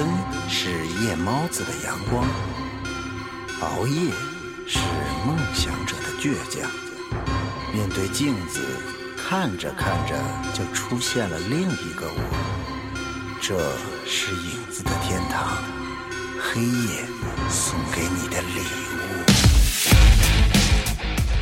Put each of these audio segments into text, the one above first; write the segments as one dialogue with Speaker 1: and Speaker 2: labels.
Speaker 1: 灯是夜猫子的阳光，熬夜是梦想者的倔强。面对镜子，看着看着就出现了另一个我。这是影子的天堂，黑夜送给你的礼物。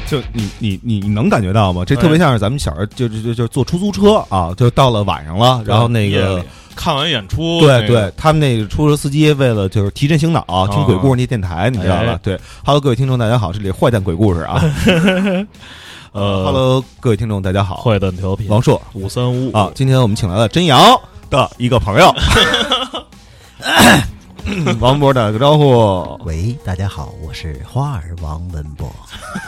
Speaker 2: 就你你你你能感觉到吗？这特别像是咱们小时候就就就就坐出租车啊，就到了晚上了，然后那
Speaker 3: 夜
Speaker 2: 个
Speaker 3: 里看完演出，
Speaker 2: 对对，他们那个出租车司机为了就是提神醒脑，听鬼故事那电台，你知道吧
Speaker 3: 哎？
Speaker 2: 对，Hello，各位听众，大家好，这里是坏蛋鬼故事啊。
Speaker 3: 呃
Speaker 2: ，Hello，各位听众，大家好，
Speaker 3: 坏蛋调频
Speaker 2: 王硕
Speaker 3: 五三五
Speaker 2: 啊，今天我们请来了真阳的一个朋友，王博打个招呼。
Speaker 4: 喂，大家好，我是花儿王文博。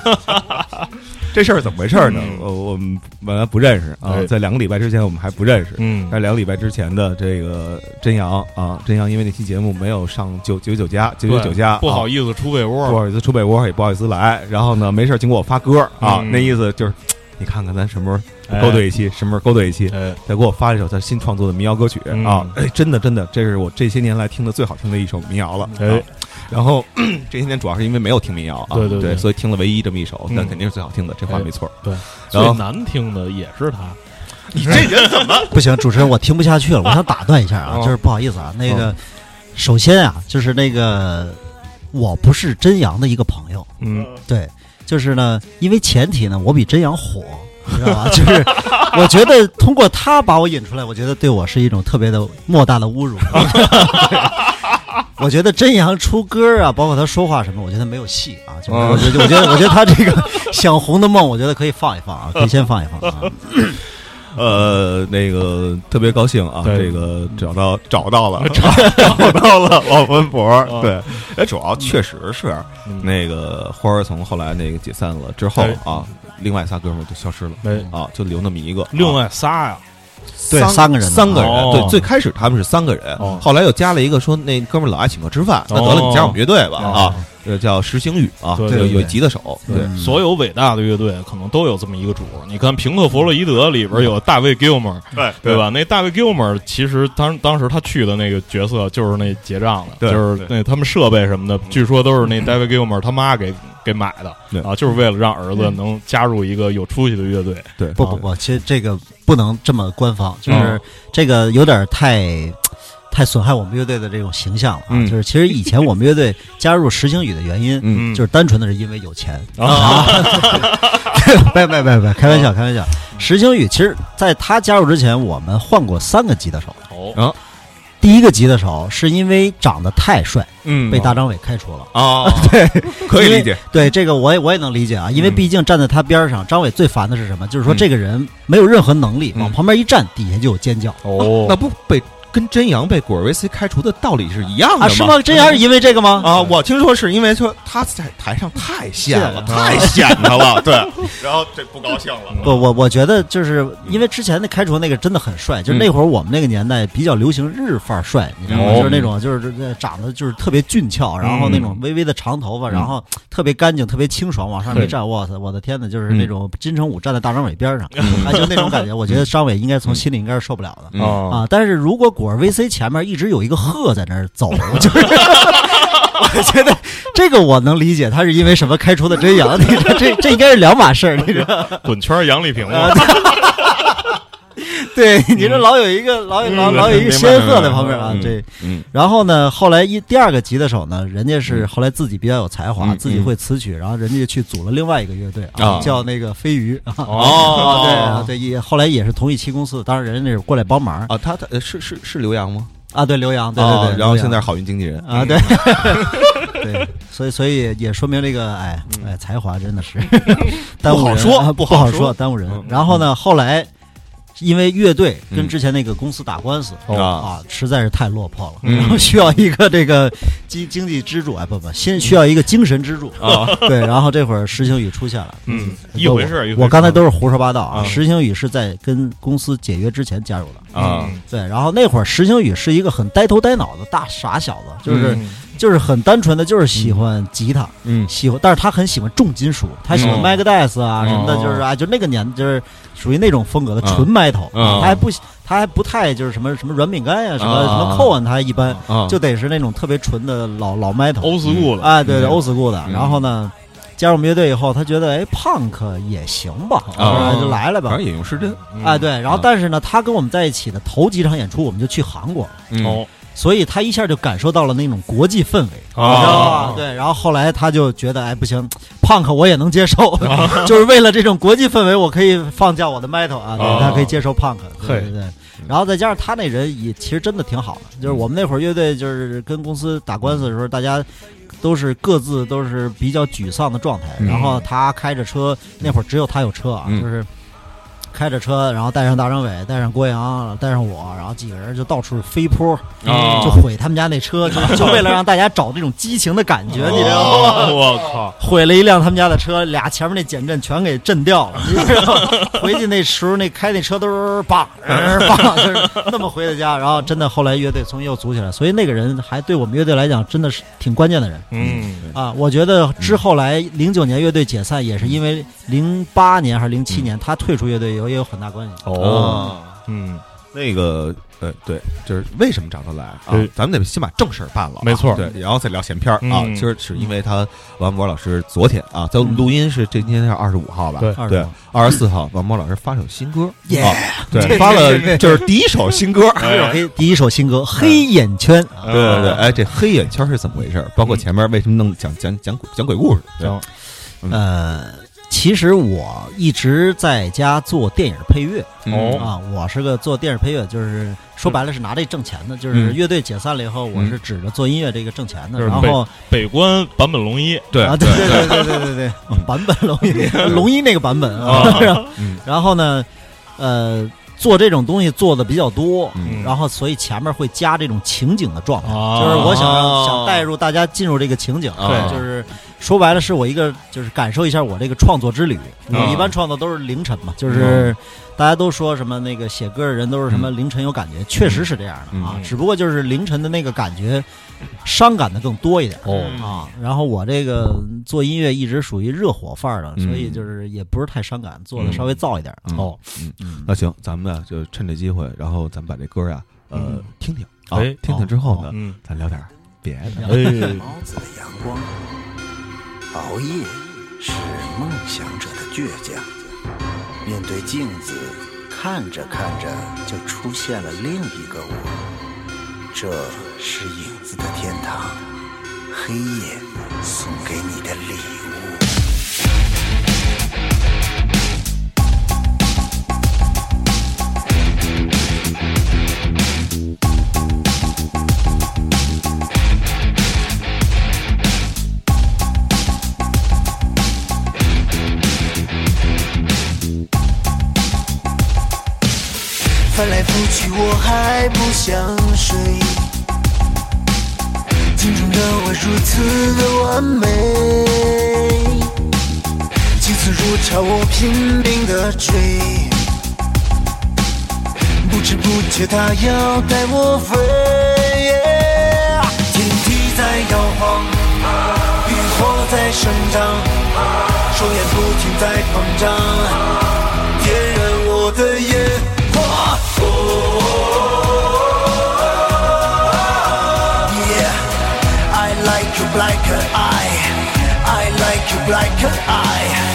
Speaker 2: 这事儿怎么回事呢？呃，我们本来不认识啊
Speaker 3: 哎，
Speaker 2: 在两个礼拜之前我们还不认识，
Speaker 3: 嗯。
Speaker 2: 在两个礼拜之前的这个真阳啊，真阳因为那期节目没有上九九九加九九九加，啊。
Speaker 3: 不好意思出被窝。
Speaker 2: 不好意思出被窝，也不好意思来。然后呢，没事儿经过我发歌啊，
Speaker 3: 嗯。
Speaker 2: 那意思就是，你看看咱什么时候
Speaker 3: 哎。
Speaker 2: 勾兑一期，什么时候勾兑一期，
Speaker 3: 哎，
Speaker 2: 再给我发一首他新创作的民谣歌曲
Speaker 3: 嗯。
Speaker 2: 啊！哎，真的真的，这是我这些年来听的最好听的一首民谣了。
Speaker 3: 哎。
Speaker 2: 啊然后 这些年主要是因为没有听民谣啊，
Speaker 3: 对对对
Speaker 2: 所以听了唯一这么一首，
Speaker 3: 嗯
Speaker 2: 但肯定是最好听的，这话
Speaker 3: 哎
Speaker 2: 没错。
Speaker 3: 对，
Speaker 2: 然后
Speaker 3: 最难听的也是他，
Speaker 2: 你这人怎么？
Speaker 4: 不行，主持人，我听不下去了，我想打断一下啊，
Speaker 2: 哦
Speaker 4: 就是不好意思啊，那个，首先啊，就是那个，我不是真阳的一个朋友，
Speaker 3: 嗯，
Speaker 4: 对，就是呢，因为前提呢，我比真阳火。你知道吧？就是我觉得通过他把我引出来，我觉得对我是一种特别的莫大的侮辱。我觉得真阳出歌啊，包括他说话什么，我觉得没有戏啊。就是
Speaker 2: 嗯
Speaker 4: 我觉得，我觉得，我觉得他这个 想红的梦，我觉得可以放一放啊，可以先放一放啊。
Speaker 2: 呃，那个特别高兴啊，这个找到找到了，找 找到了老文博。对，哎，主要确实是
Speaker 3: 嗯
Speaker 2: 那个花儿从后来那个解散了之后
Speaker 3: 哎
Speaker 2: 啊，另外仨哥们儿就消失了
Speaker 3: 哎，
Speaker 2: 啊，就留那么一个。
Speaker 3: 另外仨呀，
Speaker 4: 对
Speaker 2: 三
Speaker 4: 三个人
Speaker 2: 三个人。
Speaker 3: 哦。
Speaker 2: 对，最开始他们是三个人。
Speaker 3: 哦，
Speaker 2: 后来又加了一个说那哥们儿老爱请客吃饭，那得了，你加我们乐队吧
Speaker 3: 哦。
Speaker 2: 啊，呃，叫石星宇啊，
Speaker 3: 对
Speaker 2: 有吉他手，对。
Speaker 4: 嗯
Speaker 3: 所有伟大的乐队可能都有这么一个主。你看平克·弗洛伊德里边有大卫· Gilmer，
Speaker 2: 对
Speaker 3: 对吧？那大卫· Gilmer 其实当当时他去的那个角色就是那结账的，
Speaker 2: 对。
Speaker 3: 就是那他们设备什么的，据说都是那 David Gilmer 他妈给给买的
Speaker 2: 对
Speaker 3: 啊，就是为了让儿子能加入一个有出息的乐队。
Speaker 2: 对，
Speaker 4: 不不不，其实这个不能这么官方，就是
Speaker 3: 嗯
Speaker 4: 这个有点太。太损害我们乐队的这种形象了啊！
Speaker 2: 嗯
Speaker 4: 就是其实以前我们乐队加入石星宇的原因，
Speaker 2: 嗯
Speaker 4: 就是单纯的是因为有钱
Speaker 3: 啊，
Speaker 4: 别别别别，开玩笑开玩笑。石星宇其实在他加入之前，我们换过三个吉他手。
Speaker 3: 哦，
Speaker 4: 第一个吉他手是因为长得太帅，
Speaker 2: 嗯。
Speaker 4: 被大张伟开除了。
Speaker 2: 啊，对，可以理解，
Speaker 4: 对这个我也我也能理解啊，因为
Speaker 2: 嗯。
Speaker 4: 毕竟站在他边上，张伟最烦的是什么？就是说
Speaker 2: 嗯。
Speaker 4: 这个人没有任何能力，
Speaker 2: 嗯。
Speaker 4: 往旁边一站，底下就有尖叫。
Speaker 3: 哦，
Speaker 2: 那不被跟真阳被果儿维 C 开除的道理是一样的
Speaker 4: 啊？是吗？真阳是因为这个吗？
Speaker 2: 啊，我听说是因为说他在台上太显了，
Speaker 4: 是
Speaker 2: 太显他了，对，然后这不高兴了。
Speaker 4: 不，我我觉得就是因为之前那开除那个真的很帅，就是那会儿我们那个年代比较流行日范儿帅，你知道吗？
Speaker 3: 哦
Speaker 4: 就是那种就是长得就是特别俊俏，然后那种微微的长头发，然后特别干净、特别清爽，往上一站，哇塞，我的天呐，就是那种金城武站在大张伟边上，啊，就那种感觉。我觉得张伟应该从心里应该是受不了的。
Speaker 3: 啊！
Speaker 4: 但是如果果儿 VC 前面一直有一个鹤在那儿走，就是我觉得这个我能理解，他是因为什么开除的真阳？你这这这应该是两码事儿，你这？
Speaker 3: 滚圈杨丽萍嘛，
Speaker 4: 对，你这老有一个老有老
Speaker 3: 嗯
Speaker 4: 老有一个仙鹤在旁边啊对，
Speaker 2: 嗯
Speaker 4: 然后呢，后来一第二个吉他手呢，人家是后来自己比较有才华，
Speaker 2: 嗯
Speaker 4: 自己会词曲，然后人家就去组了另外一个乐队
Speaker 2: 啊
Speaker 4: 啊，叫那个飞鱼啊。
Speaker 2: 哦
Speaker 4: 对啊，对，也后来也是同一期公司，当然人家是过来帮忙
Speaker 2: 啊，他他呃是是是刘洋吗？
Speaker 4: 啊。对，刘洋，对对对，
Speaker 2: 哦然后现在是好运经纪人
Speaker 4: 啊，对，对，所以所以也说明这个，哎哎，才华真的是耽误人
Speaker 2: 不好说
Speaker 4: 啊不好
Speaker 2: 说
Speaker 4: 耽误人
Speaker 2: 嗯。
Speaker 4: 然后呢，后来因为乐队跟
Speaker 2: 嗯
Speaker 4: 之前那个公司打官司
Speaker 2: 啊
Speaker 4: 啊，实在是太落魄了，
Speaker 2: 嗯
Speaker 4: 然后需要一个这个经经济支柱，哎，不不，先需要一个精神支柱
Speaker 2: 啊。
Speaker 4: 对，然后这会儿石星宇出现了。
Speaker 3: 嗯，一回事，一回事儿
Speaker 4: 我刚才都是胡说八道啊！
Speaker 3: 啊
Speaker 4: 石星宇是在跟公司解约之前加入的，
Speaker 2: 啊
Speaker 3: 嗯
Speaker 4: 对。然后那会儿石星宇是一个很呆头呆脑的大傻小子，就是
Speaker 3: 嗯
Speaker 4: 就是很单纯的，就是喜欢吉他，
Speaker 2: 嗯。
Speaker 4: 喜欢，但是他很喜欢重金属，他喜欢
Speaker 3: 嗯
Speaker 4: Megadeth 啊什么的，
Speaker 3: 哦
Speaker 4: 就是啊，就那个年就是属于那种风格的
Speaker 2: 嗯。
Speaker 4: 纯 metal，
Speaker 2: 嗯。
Speaker 4: 他还不他还不太就是什么什么软饼干呀，什么
Speaker 2: 啊
Speaker 4: 什么扣啊，他一般
Speaker 2: 啊，
Speaker 4: 就得是那种特别纯的老老
Speaker 3: metal，old school 的，
Speaker 4: 哎，对对
Speaker 2: 嗯
Speaker 4: ，old school 的。
Speaker 2: 嗯。
Speaker 4: 然后呢，加入我们乐队以后，他觉得哎，punk 也行吧，是吧？
Speaker 2: 啊
Speaker 4: 就来了吧。
Speaker 2: 反。正也用失真。
Speaker 3: 嗯
Speaker 4: 哎，对，然后
Speaker 2: 啊
Speaker 4: 但是呢，他跟我们在一起的头几场演出，我们就去韩国，
Speaker 2: 嗯。
Speaker 3: 哦
Speaker 4: 所以他一下就感受到了那种国际氛围，知道吧？对，然后后来他就觉得，哎，不行，punk 我也能接受，就是为了这种国际氛围，我可以放下我的 metal 啊，他可以接受 punk，对对对。然后再加上他那人也其实真的挺好的，就是我们那会儿乐队就是跟公司打官司的时候，大家都是各自都是比较沮丧的状态。
Speaker 2: 嗯
Speaker 4: 然后他开着车，那会儿只有他有车啊，
Speaker 2: 嗯
Speaker 4: 就是开着车，然后带上大张伟，带上郭阳，带上我，然后几个人就到处飞坡，
Speaker 3: 啊
Speaker 4: 就毁他们家那车，就 就为了让大家找这种激情的感觉，你知道吗？
Speaker 3: 哦我靠，
Speaker 4: 毁了一辆他们家的车，俩前面那减震全给震掉了。你知道吗回去那时候那开那车都是梆梆，就是那么回的家。然后真的后来乐队重新又组起来，所以那个人还对我们乐队来讲真的是挺关键的人
Speaker 3: 嗯
Speaker 4: 啊。我觉得之后来零九年乐队解散也是因为零八年还是零七年他退出乐队有也有很大关系。
Speaker 3: 哦，
Speaker 2: 啊，
Speaker 3: 嗯，
Speaker 2: 那个呃，对，就是为什么找他来啊？咱们得先把正事儿办了啊，
Speaker 3: 没错。
Speaker 2: 对，然后再聊闲篇儿啊。
Speaker 3: 嗯。
Speaker 2: 其实是因为他王博老师昨天啊，在录音是这今天是二十五号吧？
Speaker 3: 对。
Speaker 2: 对，二十四号王博老师发首新歌，
Speaker 4: 耶
Speaker 2: 啊，对，
Speaker 4: 对
Speaker 2: 发了就是第一首新歌。
Speaker 4: 第一首黑第一首新歌《黑眼圈》啊，
Speaker 2: 对对对，哎，这黑眼圈是怎么回事？包括前面为什么弄讲讲讲鬼讲鬼故事？对。嗯。
Speaker 4: 呃，其实我一直在家做电影配乐
Speaker 3: 哦
Speaker 4: 啊，我是个做电影配乐，就是说白了是拿这挣钱的。就是
Speaker 2: 嗯
Speaker 4: 乐队解散了以后，我是指着做音乐这个挣钱的。
Speaker 3: 就是
Speaker 4: 然后
Speaker 3: 北关版本龙一，
Speaker 2: 对
Speaker 4: 啊，对对对对对对对，版本龙一 龙一那个版本啊。然后呢，呃，做这种东西做的比较多。
Speaker 2: 嗯。
Speaker 4: 然后，所以前面会加这种情景的状态，
Speaker 3: 哦。
Speaker 4: 就是我想让想带入大家进入这个情景，
Speaker 2: 对
Speaker 4: 就是说白了是我一个就是感受一下我这个创作之旅。
Speaker 2: 嗯
Speaker 4: 我一般创作都是凌晨嘛，就是大家都说什么那个写歌的人都是什么凌晨有感觉，确实是这样的啊
Speaker 3: 嗯，
Speaker 4: 只不过就是凌晨的那个感觉，伤感的更多一点。
Speaker 3: 哦。
Speaker 4: 啊，然后我这个做音乐一直属于热火范儿的，
Speaker 2: 嗯。
Speaker 4: 所以就是也不是太伤感，做的稍微燥一点。
Speaker 2: 嗯。
Speaker 3: 哦，
Speaker 4: 嗯。
Speaker 2: 那行，咱们啊就趁这机会，然后咱们把这歌呀呃
Speaker 3: 嗯。
Speaker 2: 听听。啊
Speaker 3: 哎，
Speaker 2: 听听之后呢，
Speaker 3: 嗯，
Speaker 2: 咱聊点别的。
Speaker 3: 哎，
Speaker 1: 毛子的阳光，熬夜是梦想者的倔强。面对镜子，看着看着就出现了另一个我。这是影子的天堂，黑夜送给你的礼物。
Speaker 5: 翻来覆去，我还不想睡。镜中的我如此的完美，几次如潮，我拼命的追，不知不觉它要带我飞。天地在摇晃，浴火在生长，双眼不停在膨胀，like a fire，yeah，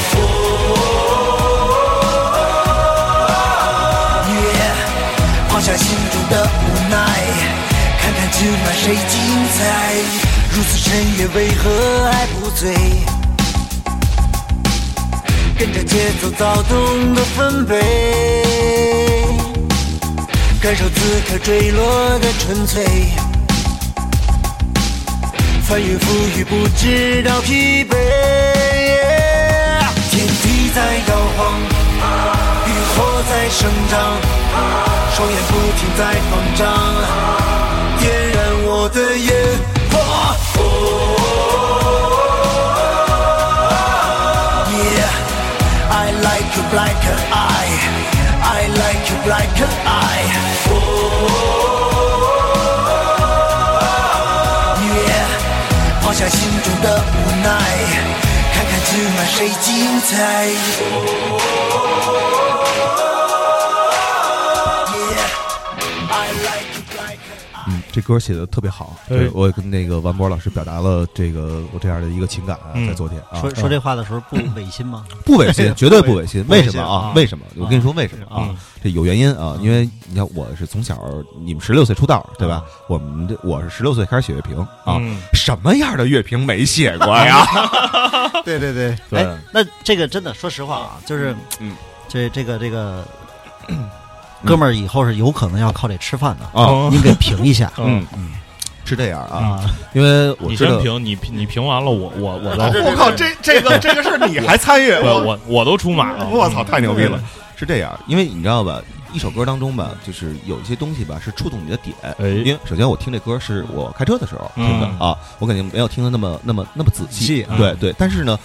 Speaker 5: 放下心中的无奈，看看今晚谁精彩。如此深夜，为何还不醉？跟着节奏躁动的分贝，感受此刻坠落的纯粹。翻云覆雨，不知道疲惫。在摇晃，浴火在生长，双眼不停在膨胀，点燃我的烟火。Yeah, I like you black eye. I like you black eye. Yeah, 谁精彩。
Speaker 2: 这歌写的特别好，
Speaker 3: 哎
Speaker 2: 对我跟那个王博老师表达了这个我这样的一个情感在昨天啊，
Speaker 4: 说说这话的时候不违心吗？
Speaker 2: 不违心，绝对不违心。为什么啊
Speaker 4: 啊？
Speaker 2: 为什么？我跟你说为什么
Speaker 4: 啊
Speaker 2: 啊？这有原因啊，因为你看我是从小你们十六岁出道对吧？我们这我是十六岁开始写乐评啊，
Speaker 3: 嗯
Speaker 2: 什么样的乐评没写过呀？
Speaker 4: 对 对对，
Speaker 3: 对
Speaker 4: 哎，那这个真的，说实话啊，就是，
Speaker 2: 嗯，
Speaker 4: 这这个这个，哥们儿以后是有可能要靠这吃饭的，
Speaker 2: 啊，
Speaker 4: 您给评一下
Speaker 2: 嗯嗯，是这样啊，
Speaker 4: 啊。
Speaker 2: 因为我知道。
Speaker 3: 你先评，你评你评完了，我我我再
Speaker 2: 我靠，这这个 这个事儿你还参与？
Speaker 3: 我我我都出马了，
Speaker 2: 我操，太牛逼了！是这样，因为你知道吧，一首歌当中吧，就是有一些东西吧是触动你的点。
Speaker 3: 哎
Speaker 2: 因为首先我听这歌是我开车的时候听的
Speaker 3: 嗯
Speaker 2: 啊，我肯定没有听的那么那么那么仔细
Speaker 4: 细。
Speaker 2: 对对，但是呢。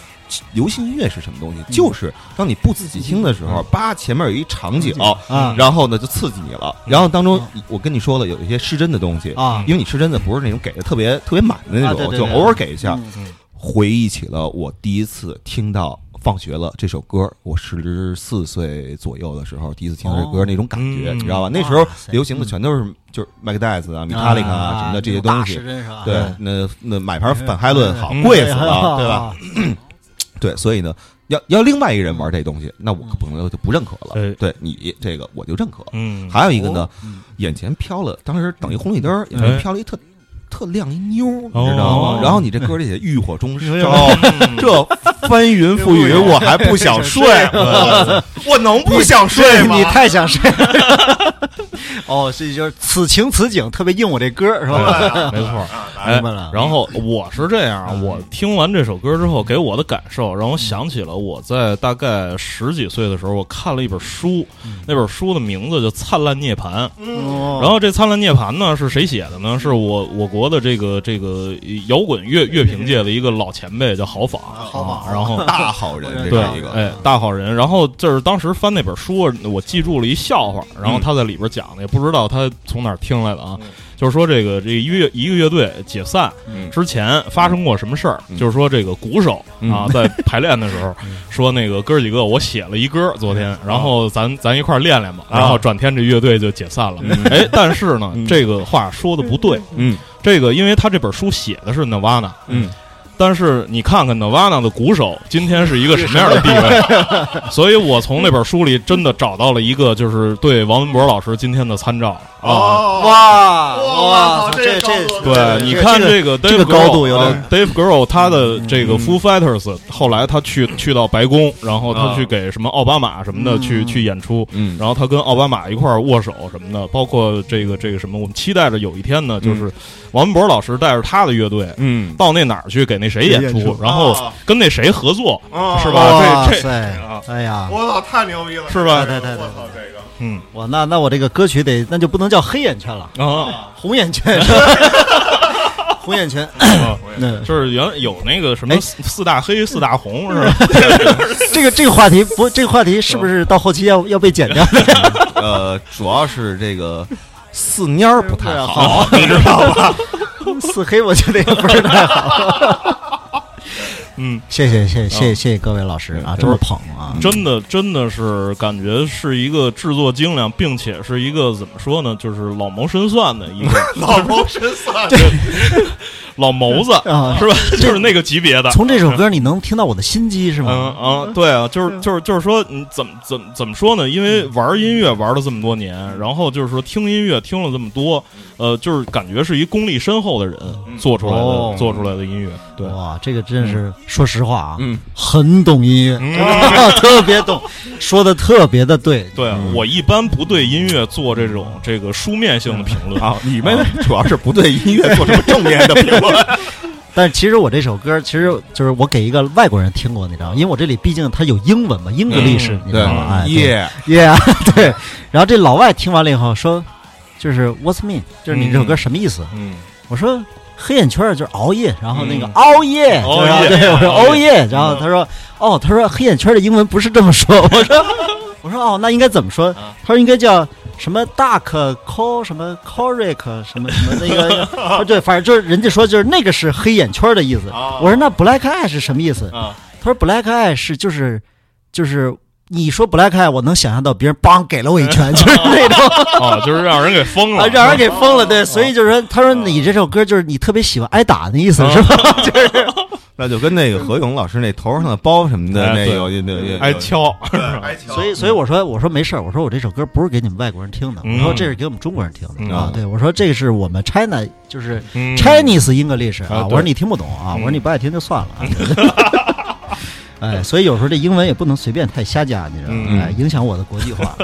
Speaker 2: 流行音乐是什么东西？就是当你不自己听的时候，叭，前面有一场景，
Speaker 4: 啊。
Speaker 2: 然后呢就刺激你了。然后当中，我跟你说了，有一些失真的东西
Speaker 4: 啊。
Speaker 2: 因为你失真的不是那种给的特别特别满的那种，就偶尔给一下。
Speaker 4: 嗯
Speaker 2: 回忆起了我第一次听到《放学了》这首歌，我十四岁左右的时候第一次听到这歌，
Speaker 4: 哦
Speaker 2: 那种感觉，
Speaker 3: 嗯。
Speaker 2: 你知道吧？那时候流行的全都是就是 Megadeth 啊、Metallica 啊什么的这些东西。对，那那买盘反海伦好
Speaker 3: 嗯
Speaker 2: 贵死了，对吧？
Speaker 4: 吧？
Speaker 2: 对，所以呢，要要另外一个人玩这东西，那我可能就不认可了
Speaker 3: 哎。
Speaker 2: 对你这个我就认可。
Speaker 3: 嗯，
Speaker 2: 还有一个呢，眼前飘了，当时等一红绿灯儿，眼前飘了一特特亮一妞，你知道
Speaker 3: 哦
Speaker 2: 吗？然后你这歌里写欲火中烧，
Speaker 3: 嗯
Speaker 2: 这翻云覆雨，我还不想睡，我能不想睡吗
Speaker 4: 你？太想睡了。哦，是就是此情此景，特别应我这歌是吧？
Speaker 3: 没错，哎
Speaker 4: 明白了，
Speaker 3: 然后我是这样啊，我听完这首歌之后，给我的感受让我想起了我在大概十几岁的时候，我看了一本书，那本书的名字叫《灿烂涅槃》。
Speaker 4: 哦
Speaker 3: 然后这《灿烂涅槃》呢是谁写的呢？是我我国的这个这个摇滚乐乐评界的一个老前辈叫豪仿，豪
Speaker 4: 仿
Speaker 3: 然后
Speaker 2: 大好人，这一个，
Speaker 3: 哎，大好人。然后就是当时翻那本书，我记住了一笑话，然后他在里边讲的，也不知道他从哪儿听来的啊。就是说，这个这一乐一个乐队解散
Speaker 2: 嗯
Speaker 3: 之前发生过什么事儿？
Speaker 2: 嗯
Speaker 3: 就是说，这个鼓手
Speaker 2: 嗯
Speaker 3: 啊，在排练的时候 说，那个哥儿几个，我写了一歌，昨天，然后咱咱一块儿练练吧。
Speaker 2: 啊
Speaker 3: 然后转天这乐队就解散了。哎，但是呢，这个话说的不对。
Speaker 2: 嗯
Speaker 3: 这个，因为他这本书写的是 Nirvana，
Speaker 2: 嗯，
Speaker 3: 但是你看看 Nirvana 的鼓手今天是一个什么样的地位？所以我从那本书里真的找到了一个，就是对王文博老师今天的参照。啊。
Speaker 2: 哦，
Speaker 4: 哇哇，这这
Speaker 3: 对，你看
Speaker 4: 这
Speaker 3: 这个
Speaker 4: 这个高度有点
Speaker 3: 啊 Dave Grohl 他的这个 Foo Fighters，后来他去去到白宫，然后他去给什么奥巴马什么的去去演出，
Speaker 2: 嗯。
Speaker 3: 然后他跟奥巴马一块握手什么的，包括这个这个什么，我们期待着有一天呢，就是王文博老师带着他的乐队。
Speaker 2: 嗯，
Speaker 3: 到那哪儿去给那谁演出，然后跟那谁合作，是吧？这这
Speaker 4: 塞，哎呀，
Speaker 2: 我操，太牛逼了，
Speaker 3: 是吧？
Speaker 4: 对对对，
Speaker 2: 操，这个，
Speaker 3: 嗯
Speaker 4: 我那那我这个歌曲得那就不能叫黑眼圈了，
Speaker 3: 啊，
Speaker 4: 红眼圈？红眼圈，那
Speaker 3: 就是原来有那个什么
Speaker 4: 哎
Speaker 3: 四四大黑四大红是吧？
Speaker 4: 这个这个话题不，这个话题是不是到后期要要被剪掉？
Speaker 2: 呃，主要是这个四蔫儿不太，好，
Speaker 4: 你知道吧？四黑，我觉得也不是太好。
Speaker 3: 嗯，
Speaker 4: 谢谢，谢谢，谢谢各位老师啊。这么捧啊，
Speaker 3: 真的真的是感觉是一个制作精良，并且是一个怎么说呢？就是老谋深算的一个
Speaker 2: 老谋深算。
Speaker 3: 老谋子
Speaker 4: 啊，
Speaker 3: 是吧？就是那个级别的。
Speaker 4: 从这首歌你能听到我的心机是吗？
Speaker 3: 嗯，啊，对啊。就是就是就是说，嗯，怎么怎么怎么说呢？因为玩音乐玩了这么多年，然后就是说听音乐听了这么多。呃，就是感觉是一功力深厚的人做出来的、
Speaker 4: 哦。
Speaker 3: 做出来的音乐。对，
Speaker 4: 哇，这个真是说实话啊，
Speaker 2: 嗯，
Speaker 4: 很懂音乐，
Speaker 3: 嗯。
Speaker 4: 特别懂，说的特别的对。
Speaker 3: 对啊，我一般不对音乐做这种这个书面性的评论。
Speaker 2: 啊，你们主要是不对音乐做什么正面的评论，
Speaker 4: 但是其实我这首歌，其实就是我给一个外国人听过，你知道吗？因为我这里毕竟它有英文嘛，英格历史，你知道吗？哎，对。
Speaker 2: 耶，
Speaker 4: 耶，对。然后这老外听完了以后说，就是 What's mean？就是你这首歌什么意思？
Speaker 3: 嗯，
Speaker 4: 我说黑眼圈就是熬夜，然后那个
Speaker 3: 嗯
Speaker 4: 熬夜，
Speaker 3: 熬夜
Speaker 4: 对，我说
Speaker 3: 熬夜，
Speaker 4: 然后他说哦，他说黑眼圈的英文不是这么说，我说我说哦，那应该怎么说？他说应该叫什么 dark co 什么 coric 什么什么那个，啊 对，反正就是人家说就是那个是黑眼圈的意思。我说那 black eye 是什么意思？
Speaker 3: 啊
Speaker 4: 他说 Black Eye 是就是就是你说 Black Eye，我能想象到别人梆给了我一拳，就是那种。
Speaker 3: 啊，就是让人给疯了，
Speaker 4: 啊，让人给疯了。对，所以就是说，他说你这首歌就是你特别喜欢挨打的意思是吧？就是。
Speaker 2: 那就跟那个何勇老师那头上的包什么的，那
Speaker 3: 哎对。
Speaker 2: 有有有有
Speaker 3: 挨敲，
Speaker 4: 所以所以我说我说没事儿，我说我这首歌不是给你们外国人听的，
Speaker 3: 嗯。
Speaker 4: 我说这是给我们中国人听的
Speaker 3: 嗯。
Speaker 4: 啊。对，我说这是我们 China 就是
Speaker 3: 嗯。
Speaker 4: Chinese English 啊，我说你听不懂啊，
Speaker 3: 嗯
Speaker 4: 我说你不爱听就算了。啊。哎，所以有时候这英文也不能随便太瞎加，你知道吗？
Speaker 3: 嗯
Speaker 4: 哎，影响我的国际化。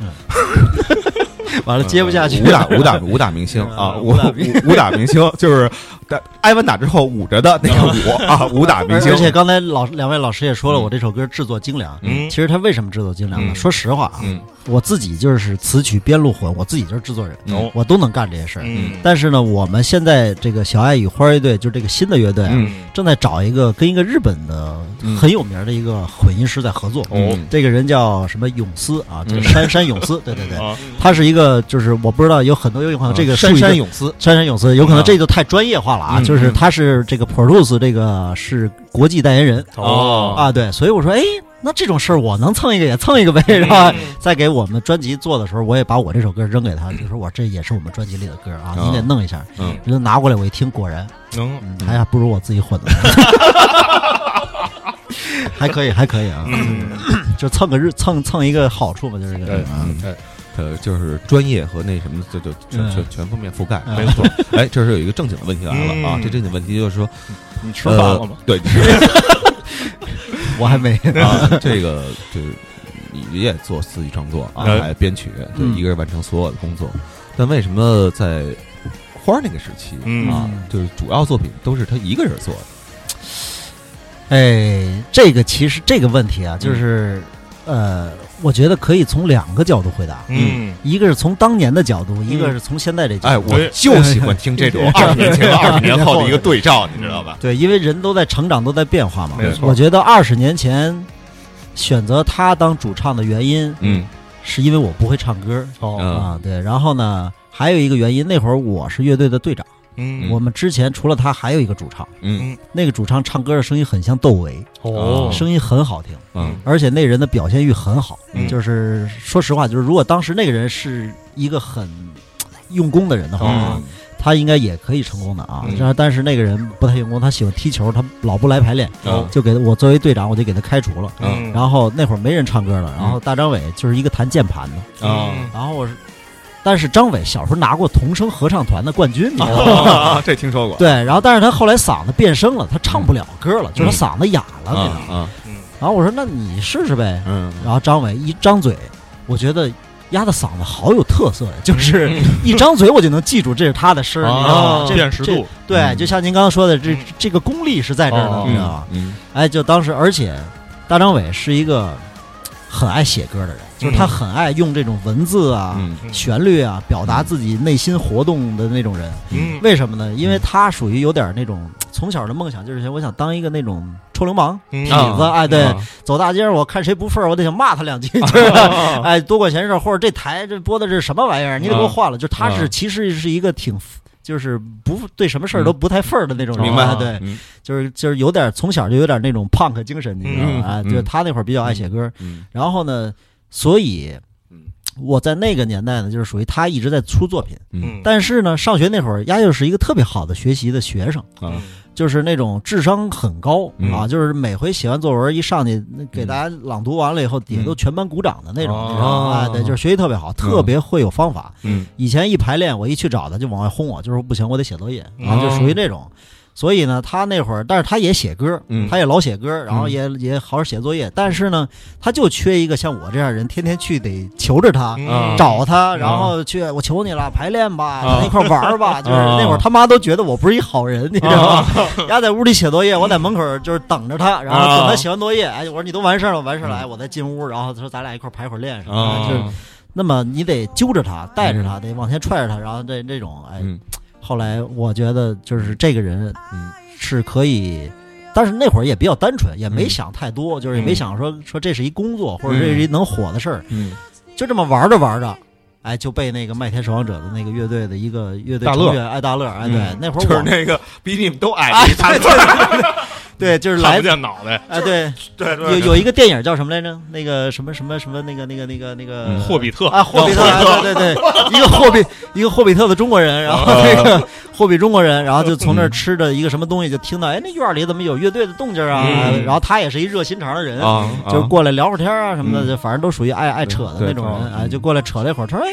Speaker 2: 嗯，
Speaker 4: 完了接不下去，
Speaker 2: 武打武打武打明星啊，
Speaker 4: 嗯
Speaker 2: 武
Speaker 4: 武
Speaker 2: 武打明星就是打挨完打之后捂着的那个捂啊，武打明星。
Speaker 4: 而而且刚才老两位老师也说了，我这首歌制作精良。
Speaker 3: 嗯。
Speaker 4: 其实他为什么制作精良呢？
Speaker 3: 嗯。
Speaker 4: 说实话啊，
Speaker 2: 嗯。
Speaker 4: 我自己就是词曲编录混，我自己就是制作人，
Speaker 3: 哦。
Speaker 4: 我都能干这些事儿。
Speaker 3: 嗯，
Speaker 4: 但是呢，我们现在这个小爱与花儿乐队，就是这个新的乐队正在找一个跟一个日本的
Speaker 2: 嗯。
Speaker 4: 很有名的一个混音师在合作。
Speaker 3: 哦。
Speaker 4: 这个人叫什么永思啊，
Speaker 2: 嗯。
Speaker 4: 叫山山永思，对对对，
Speaker 3: 啊，
Speaker 4: 他是一个就是我不知道有很多有可能这个
Speaker 2: 山山永思，
Speaker 4: 山山永思，有可能
Speaker 2: 啊
Speaker 4: 这就太专业化了啊，
Speaker 2: 嗯
Speaker 4: 就是他是这个 Produce 这个是国际代言人。
Speaker 3: 哦。
Speaker 4: 啊，对，所以我说，哎，那这种事儿我能蹭一个也蹭一个呗，是吧？再给我们专辑做的时候，我也把我这首歌扔给他，就说我这也是我们专辑里的歌啊，
Speaker 2: 哦。
Speaker 4: 你得弄一下。
Speaker 2: 嗯。
Speaker 4: 人家拿过来我一听，果然，
Speaker 3: 能。
Speaker 4: 嗯，还不如我自己混的，还可以，还可以啊，就蹭个日蹭蹭一个好处嘛，就是这个
Speaker 3: 哎
Speaker 4: 啊。
Speaker 2: 嗯呃，就是专业和那什么，就就全
Speaker 4: 嗯
Speaker 2: 全全方面覆盖，
Speaker 4: 嗯
Speaker 2: 没错。哎，这是有一个正经的问题来了啊
Speaker 3: 嗯，
Speaker 2: 这正经问题就是说，
Speaker 3: 你吃饭了吗？
Speaker 2: 呃对，
Speaker 4: 我还没
Speaker 2: 啊，这个就是你也做自己创作啊，
Speaker 3: 哎
Speaker 2: 还编曲，就
Speaker 4: 嗯
Speaker 2: 一个人完成所有的工作。但为什么在花儿那个时期
Speaker 3: 嗯
Speaker 2: 啊，就是主要作品都是他一个人做的？
Speaker 4: 哎，这个其实这个问题啊，就是呃，我觉得可以从两个角度回答。
Speaker 3: 嗯
Speaker 4: 一个是从当年的角度，一个是从现在这角度。
Speaker 2: 哎，我就喜欢听这种 二十年前和二十年后的 一个对照，你知道吧？
Speaker 4: 对，因为人都在成长，都在变化嘛
Speaker 3: 没。错
Speaker 4: 我觉得二十年前选择他当主唱的原因，
Speaker 2: 嗯
Speaker 4: 是因为我不会唱歌啊。对，然后呢，还有一个原因，那会儿我是乐队的队长，
Speaker 3: 嗯。
Speaker 4: 我们之前除了他还有一个主唱，
Speaker 2: 嗯。
Speaker 4: 那个主唱唱歌的声音很像窦唯，
Speaker 3: 哦。
Speaker 4: 声音很好听。
Speaker 2: 嗯。
Speaker 4: 而且那人的表现欲很好，
Speaker 3: 嗯。
Speaker 4: 就是说实话，就是如果当时那个人是一个很用功的人的话，
Speaker 3: 嗯。
Speaker 4: 他应该也可以成功的啊。
Speaker 3: 嗯。
Speaker 4: 但是那个人不太用功，他喜欢踢球，他老不来排练，
Speaker 2: 嗯。
Speaker 4: 就给我作为队长，我就给他开除了。
Speaker 3: 嗯。
Speaker 4: 然后那会儿没人唱歌了，然后大张伟就是一个弹键盘的，
Speaker 2: 啊
Speaker 4: 然后我是，但是张伟小时候拿过童声合唱团的冠军，你知道吗？
Speaker 2: 啊，这听说过。
Speaker 4: 对，然后但是他后来嗓子变声了，他唱不了歌了，就是他嗓子哑了，你知道
Speaker 2: 啊
Speaker 4: 吗？
Speaker 2: 啊
Speaker 4: 然后我说那你试试呗，
Speaker 2: 嗯。
Speaker 4: 然后张伟一张嘴，我觉得丫的嗓子好有特色呀，就是 一张嘴我就能记住这是他的声儿，你知道吗？
Speaker 3: 啊？辨识度。
Speaker 4: 对，
Speaker 2: 嗯。
Speaker 4: 就像您刚刚说的，这这个功力是在这儿的，
Speaker 3: 哦
Speaker 4: 你知道吗？
Speaker 2: 嗯。
Speaker 4: 哎，就当时，而且大张伟是一个很爱写歌的人，就是他
Speaker 3: 嗯
Speaker 4: 很爱用这种文字啊、
Speaker 2: 嗯
Speaker 4: 旋律啊，表达自己内心活动的那种人。
Speaker 3: 嗯
Speaker 4: 为什么呢？因为他属于有点那种从小的梦想，就是我想当一个那种臭流氓、
Speaker 3: 嗯
Speaker 4: 痞子，哎，对，
Speaker 2: 啊
Speaker 4: 走大街上我看谁不忿儿，我得想骂他两句，就 是哎多管闲事，或者这台这播的这是什么玩意儿，你得给我换了。就他是
Speaker 2: 啊
Speaker 4: 其实是一个挺。就是不对什么事儿都不太份儿的那种人，
Speaker 2: 明白。
Speaker 4: 哎对，
Speaker 2: 嗯。
Speaker 4: 就是就是有点从小就有点那种 punk 精神，你知道吗？就是他那会儿比较爱写歌，
Speaker 2: 嗯。
Speaker 4: 然后呢，所以
Speaker 2: 嗯
Speaker 4: 我在那个年代呢，就是属于他一直在出作品，
Speaker 2: 嗯。
Speaker 4: 但是呢，上学那会儿，丫就是一个特别好的学习的学生，
Speaker 2: 啊
Speaker 4: 就是那种智商很高、
Speaker 2: 嗯。
Speaker 4: 啊，就是每回写完作文一上去，给大家朗读完了以后，底下都全班鼓掌的那种，
Speaker 3: 哦
Speaker 4: 你知道吗？哎，对，就是学习特别好，特别会有方法。
Speaker 2: 嗯。
Speaker 4: 以前一排练，我一去找他就往外轰我，就说不行，我得写作业。啊，
Speaker 3: 哦
Speaker 4: 就属于这种。所以呢，他那会儿，但是他也写歌，
Speaker 2: 嗯。
Speaker 4: 他也老写歌，然后也、也好好写作业，但是呢，他就缺一个像我这样人，天天去得求着他。
Speaker 3: 嗯。
Speaker 4: 找他，然后去，我求你了，排练吧，
Speaker 3: 啊
Speaker 4: 咱一块玩儿吧。就是
Speaker 3: 啊
Speaker 4: 那会儿他妈都觉得我不是一好人，你知道吗？丫在屋里写作业，我在门口就是等着他，然后等他写完作业，哎，我说你都完事儿了，完事儿了，哎，我再进屋，然后他说咱俩一块排会儿练什么的，就那么你得揪着他，带着他，得往前踹着他，然后这这种，哎，
Speaker 2: 嗯
Speaker 4: 后来我觉得就是这个人
Speaker 2: 嗯
Speaker 4: 是可以，但是那会儿也比较单纯，也没
Speaker 2: 嗯。
Speaker 4: 想太多，就是也没
Speaker 3: 嗯
Speaker 4: 想说说这是一工作或者这是一能火的事儿，
Speaker 2: 嗯。
Speaker 4: 就这么玩着玩着。哎，就被那个麦田守望者的那个乐队的一个乐队成员，艾，大乐，哎，对，
Speaker 2: 嗯。
Speaker 4: 那会儿我
Speaker 2: 就是那个比你们都矮一大
Speaker 4: 对 对就是来
Speaker 3: 看不见脑袋，
Speaker 4: 啊，对，
Speaker 2: 对
Speaker 4: 有有一个电影叫什么来着？那个什么什么什么那个那个那个那个
Speaker 2: 嗯
Speaker 3: 霍比特
Speaker 4: 啊，霍比特，啊对对对，一个霍比一个霍比特的中国人，然后那个霍比中国人，然后就从那儿吃着一个什么东西，就听到哎那院里怎么有乐队的动静啊？
Speaker 3: 嗯
Speaker 4: 然后他也是一热心肠的人，
Speaker 2: 啊，
Speaker 4: 就是过来聊会儿天啊什么的，
Speaker 2: 嗯
Speaker 4: 就反正都属于爱爱扯的那种人，哎，就过来扯了一会儿。他说：“哎，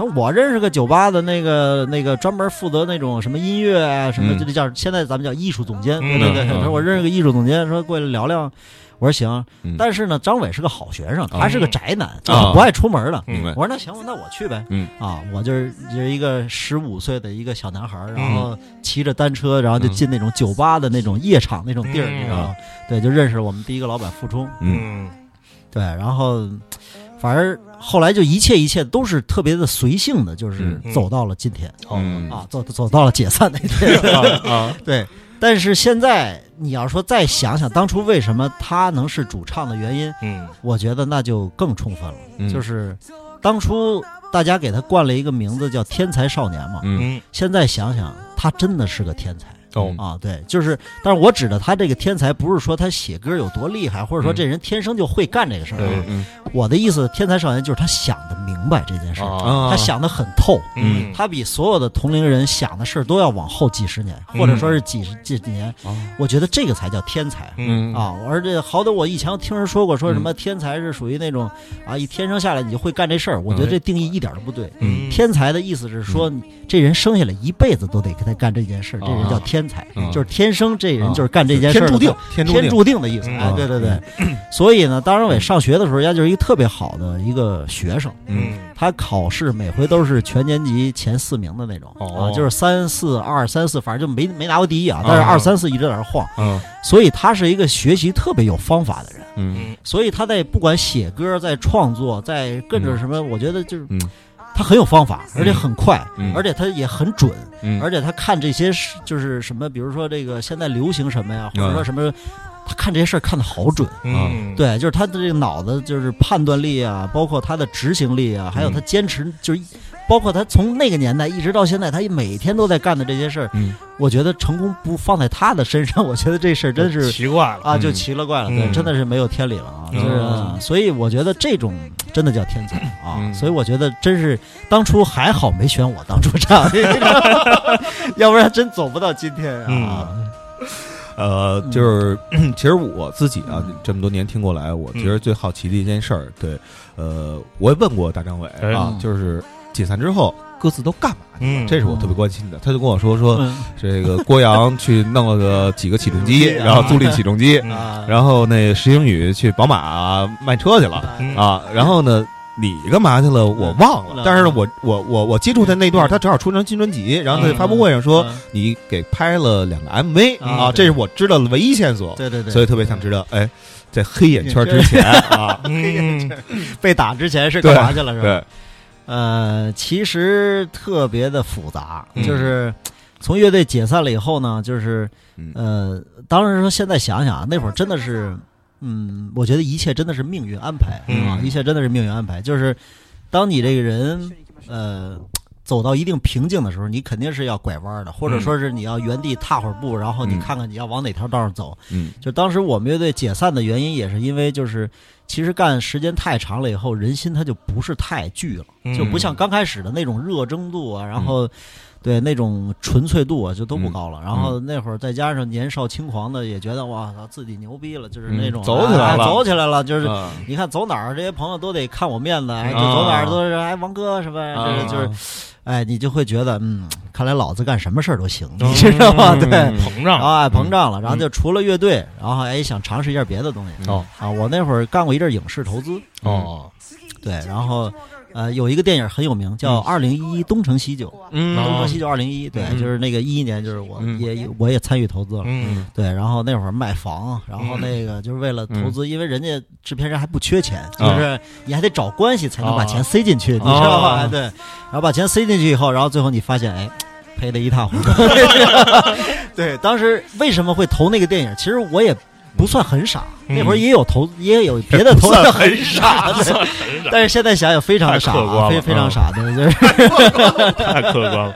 Speaker 4: 他说我认识个酒吧的那个那个专门负责那种什么音乐啊什么，
Speaker 2: 嗯
Speaker 4: 这就叫现在咱们叫艺术总监，
Speaker 3: 嗯
Speaker 4: 对对对。说我认识个艺术总监，说过来聊聊。我说行
Speaker 2: 嗯，
Speaker 4: 但是呢，张伟是个好学生，他是个宅男，不爱出门的。我说那行，那我去呗。
Speaker 2: 嗯
Speaker 4: 啊，我就是就是一个十五岁的一个小男孩，然
Speaker 3: 嗯
Speaker 4: 后骑着单车，然后就进那种酒吧的那种夜场那种地儿，
Speaker 3: 嗯
Speaker 4: 你知道吗？对，就认识我们第一个老板付冲。
Speaker 2: 嗯
Speaker 3: 嗯
Speaker 4: 对，然后反而后来就一切一切都是特别的随性的，就是
Speaker 3: 嗯。
Speaker 4: 走到了今天、
Speaker 2: 嗯。
Speaker 4: 啊，走走到了解散那天。
Speaker 3: 啊，
Speaker 4: 对，但是现在你要说再想想当初为什么他能是主唱的原因，
Speaker 3: 嗯。
Speaker 4: 我觉得那就更充分了，
Speaker 2: 嗯。
Speaker 4: 就是当初大家给他冠了一个名字叫“天才少年”嘛，
Speaker 2: 嗯
Speaker 3: 嗯。
Speaker 4: 现在想想他真的是个天才。
Speaker 2: 哦
Speaker 4: 啊，对，就是，但是我指的他这个天才，不是说他写歌有多厉害，或者说
Speaker 2: 嗯
Speaker 4: 这人天生就会干这个事儿啊。
Speaker 3: 嗯
Speaker 2: 嗯
Speaker 4: 我的意思，天才少年就是他想的明白这件事他想的很透，
Speaker 3: 嗯
Speaker 4: 他比所有的同龄人想的事儿都要往后几十年，或者说是几十几几年。
Speaker 2: 哦
Speaker 4: 我觉得这个才叫天才。
Speaker 3: 嗯
Speaker 4: 啊，而且好歹我以前听人说过，说什么天才是属于那种啊，一天生下来你就会干这事儿。我觉得这定义一点都不对。
Speaker 3: 嗯
Speaker 4: 天才的意思是说，这人生下来一辈子都得给他干这件事儿，这人叫天才，
Speaker 2: 啊
Speaker 4: 就是天生这人就是干这件事儿的
Speaker 2: 天注定，天注定，
Speaker 4: 的意思。
Speaker 3: 嗯
Speaker 4: 哎，对对对。所以呢，当然伟上学的时候，人家就是一个特别好的一个学生。
Speaker 2: 嗯
Speaker 4: 他考试每回都是全年级前四名的那种、
Speaker 3: 哦
Speaker 4: 啊，就是三四二三四，反正就没没拿过第一啊，但是
Speaker 3: 啊
Speaker 4: 二三四一直在那儿晃。
Speaker 2: 嗯
Speaker 4: 所以他是一个学习特别有方法的人。
Speaker 2: 嗯
Speaker 4: 所以他在不管写歌、在创作、在跟着什么，我觉得就是
Speaker 2: 嗯
Speaker 4: 他很有方法，而且很快，
Speaker 2: 嗯。
Speaker 4: 而且他也很准，
Speaker 2: 嗯，
Speaker 4: 而且他看这些就是什么，比如说这个现在流行什么呀，或者
Speaker 2: 嗯
Speaker 4: 说什么，他看这些事儿看得好准。
Speaker 3: 嗯
Speaker 4: 对，就是他的这个脑子，就是判断力啊，包括他的执行力啊，还有他坚持，就是包括他从那个年代一直到现在，他每天都在干的这些事儿，
Speaker 2: 嗯
Speaker 4: 我觉得成功不放在他的身上，我觉得这事儿真是
Speaker 3: 奇怪了
Speaker 4: 啊，就
Speaker 2: 嗯
Speaker 4: 奇了怪了，
Speaker 3: 嗯
Speaker 4: 对，真的是没有天理了啊！就是，
Speaker 3: 嗯
Speaker 4: 所以我觉得这种真的叫天才啊！
Speaker 2: 嗯
Speaker 4: 所以我觉得真是当初还好没选我当主唱，要不然真走不到今天啊！
Speaker 2: 呃，就是 其实我自己啊，这么多年听过来，我觉得最好奇的一件事儿，对，呃，我也问过大张伟
Speaker 3: 哎
Speaker 2: 啊，就是解散之后各自都干嘛去了？
Speaker 3: 嗯
Speaker 2: 这是我特别关心的。他就跟我说说，
Speaker 4: 嗯
Speaker 2: 这个郭阳去弄了个几个起重机，然后租赁起重机，然后那石英宇去宝马卖车去了
Speaker 3: 嗯
Speaker 2: 啊，然后呢。你干嘛去了？我忘了。
Speaker 4: 嗯，
Speaker 2: 但是我我我我接触他那段，他正好出张新专辑，然后在发布会上说
Speaker 4: 嗯
Speaker 2: 你给拍了两个 MV
Speaker 4: 啊
Speaker 2: 啊，这是我知道的唯一线索，
Speaker 4: 对对对，
Speaker 2: 所以特别想知道，哎，在黑眼圈之前啊，
Speaker 3: 嗯
Speaker 4: 被打之前是干嘛去了是吧？
Speaker 2: 对，
Speaker 4: 呃，其实特别的复杂，
Speaker 3: 嗯。
Speaker 4: 就是从乐队解散了以后呢，就是
Speaker 2: 嗯。
Speaker 4: 呃，当然说现在想想啊，那会儿真的是，嗯，我觉得一切真的是命运安排
Speaker 3: 嗯
Speaker 4: 啊，一切真的是命运安排。就是当你这个人呃走到一定瓶颈的时候，你肯定是要拐弯的，或者说是你要原地踏会儿步，然后你
Speaker 2: 嗯
Speaker 4: 看看你要往哪条道上走。
Speaker 2: 嗯
Speaker 4: 就当时我们乐队解散的原因，也是因为就是其实干时间太长了以后，人心它就不是太聚了。
Speaker 3: 嗯
Speaker 4: 就不像刚开始的那种热争度啊，然后对那种纯粹度啊，就都不高了。然后那会儿再加上年少轻狂的，也觉得哇操自己牛逼了，就是那种、
Speaker 2: 嗯走起来了。
Speaker 4: 哎走起来了，就是。
Speaker 2: 啊
Speaker 4: 你看走哪儿，这些朋友都得看我面子，哎，就
Speaker 2: 啊
Speaker 4: 走哪儿都是哎王哥什么，这个就是，哎，你就会觉得嗯，看来老子干什么事儿都行，你知道吗？对，
Speaker 2: 嗯
Speaker 3: 膨胀。
Speaker 4: 啊哎膨胀了，然后就除了乐队，然后哎想尝试一下别的东西。
Speaker 3: 哦
Speaker 4: 啊，我那会儿干过一阵儿影视投资，
Speaker 3: 哦。
Speaker 4: 对，然后呃有一个电影很有名，叫《二零一一东成西就》。
Speaker 2: 嗯。
Speaker 4: 东成西就二零一，对，
Speaker 2: 嗯。
Speaker 4: 就是那个一一年，就是我
Speaker 2: 嗯。
Speaker 4: 也我也参与投资了，
Speaker 3: 嗯。
Speaker 4: 对，然后那会儿卖房，然后那个就是为了投资，因为人家制片人还不缺钱，就是你还得找关系才能把钱塞进去，你知道吧？
Speaker 2: 哦
Speaker 4: 对，然后把钱塞进去以后，然后最后你发现，哎。赔得一塌糊涂。对，当时为什么会投那个电影？其实我也不算很傻，
Speaker 3: 嗯。
Speaker 4: 那会儿也有投，也有 别的投资很傻的，
Speaker 3: 很傻。
Speaker 4: 但是现在想想非常的傻非非常
Speaker 3: 嗯
Speaker 4: 傻的，就是
Speaker 3: 太客观了，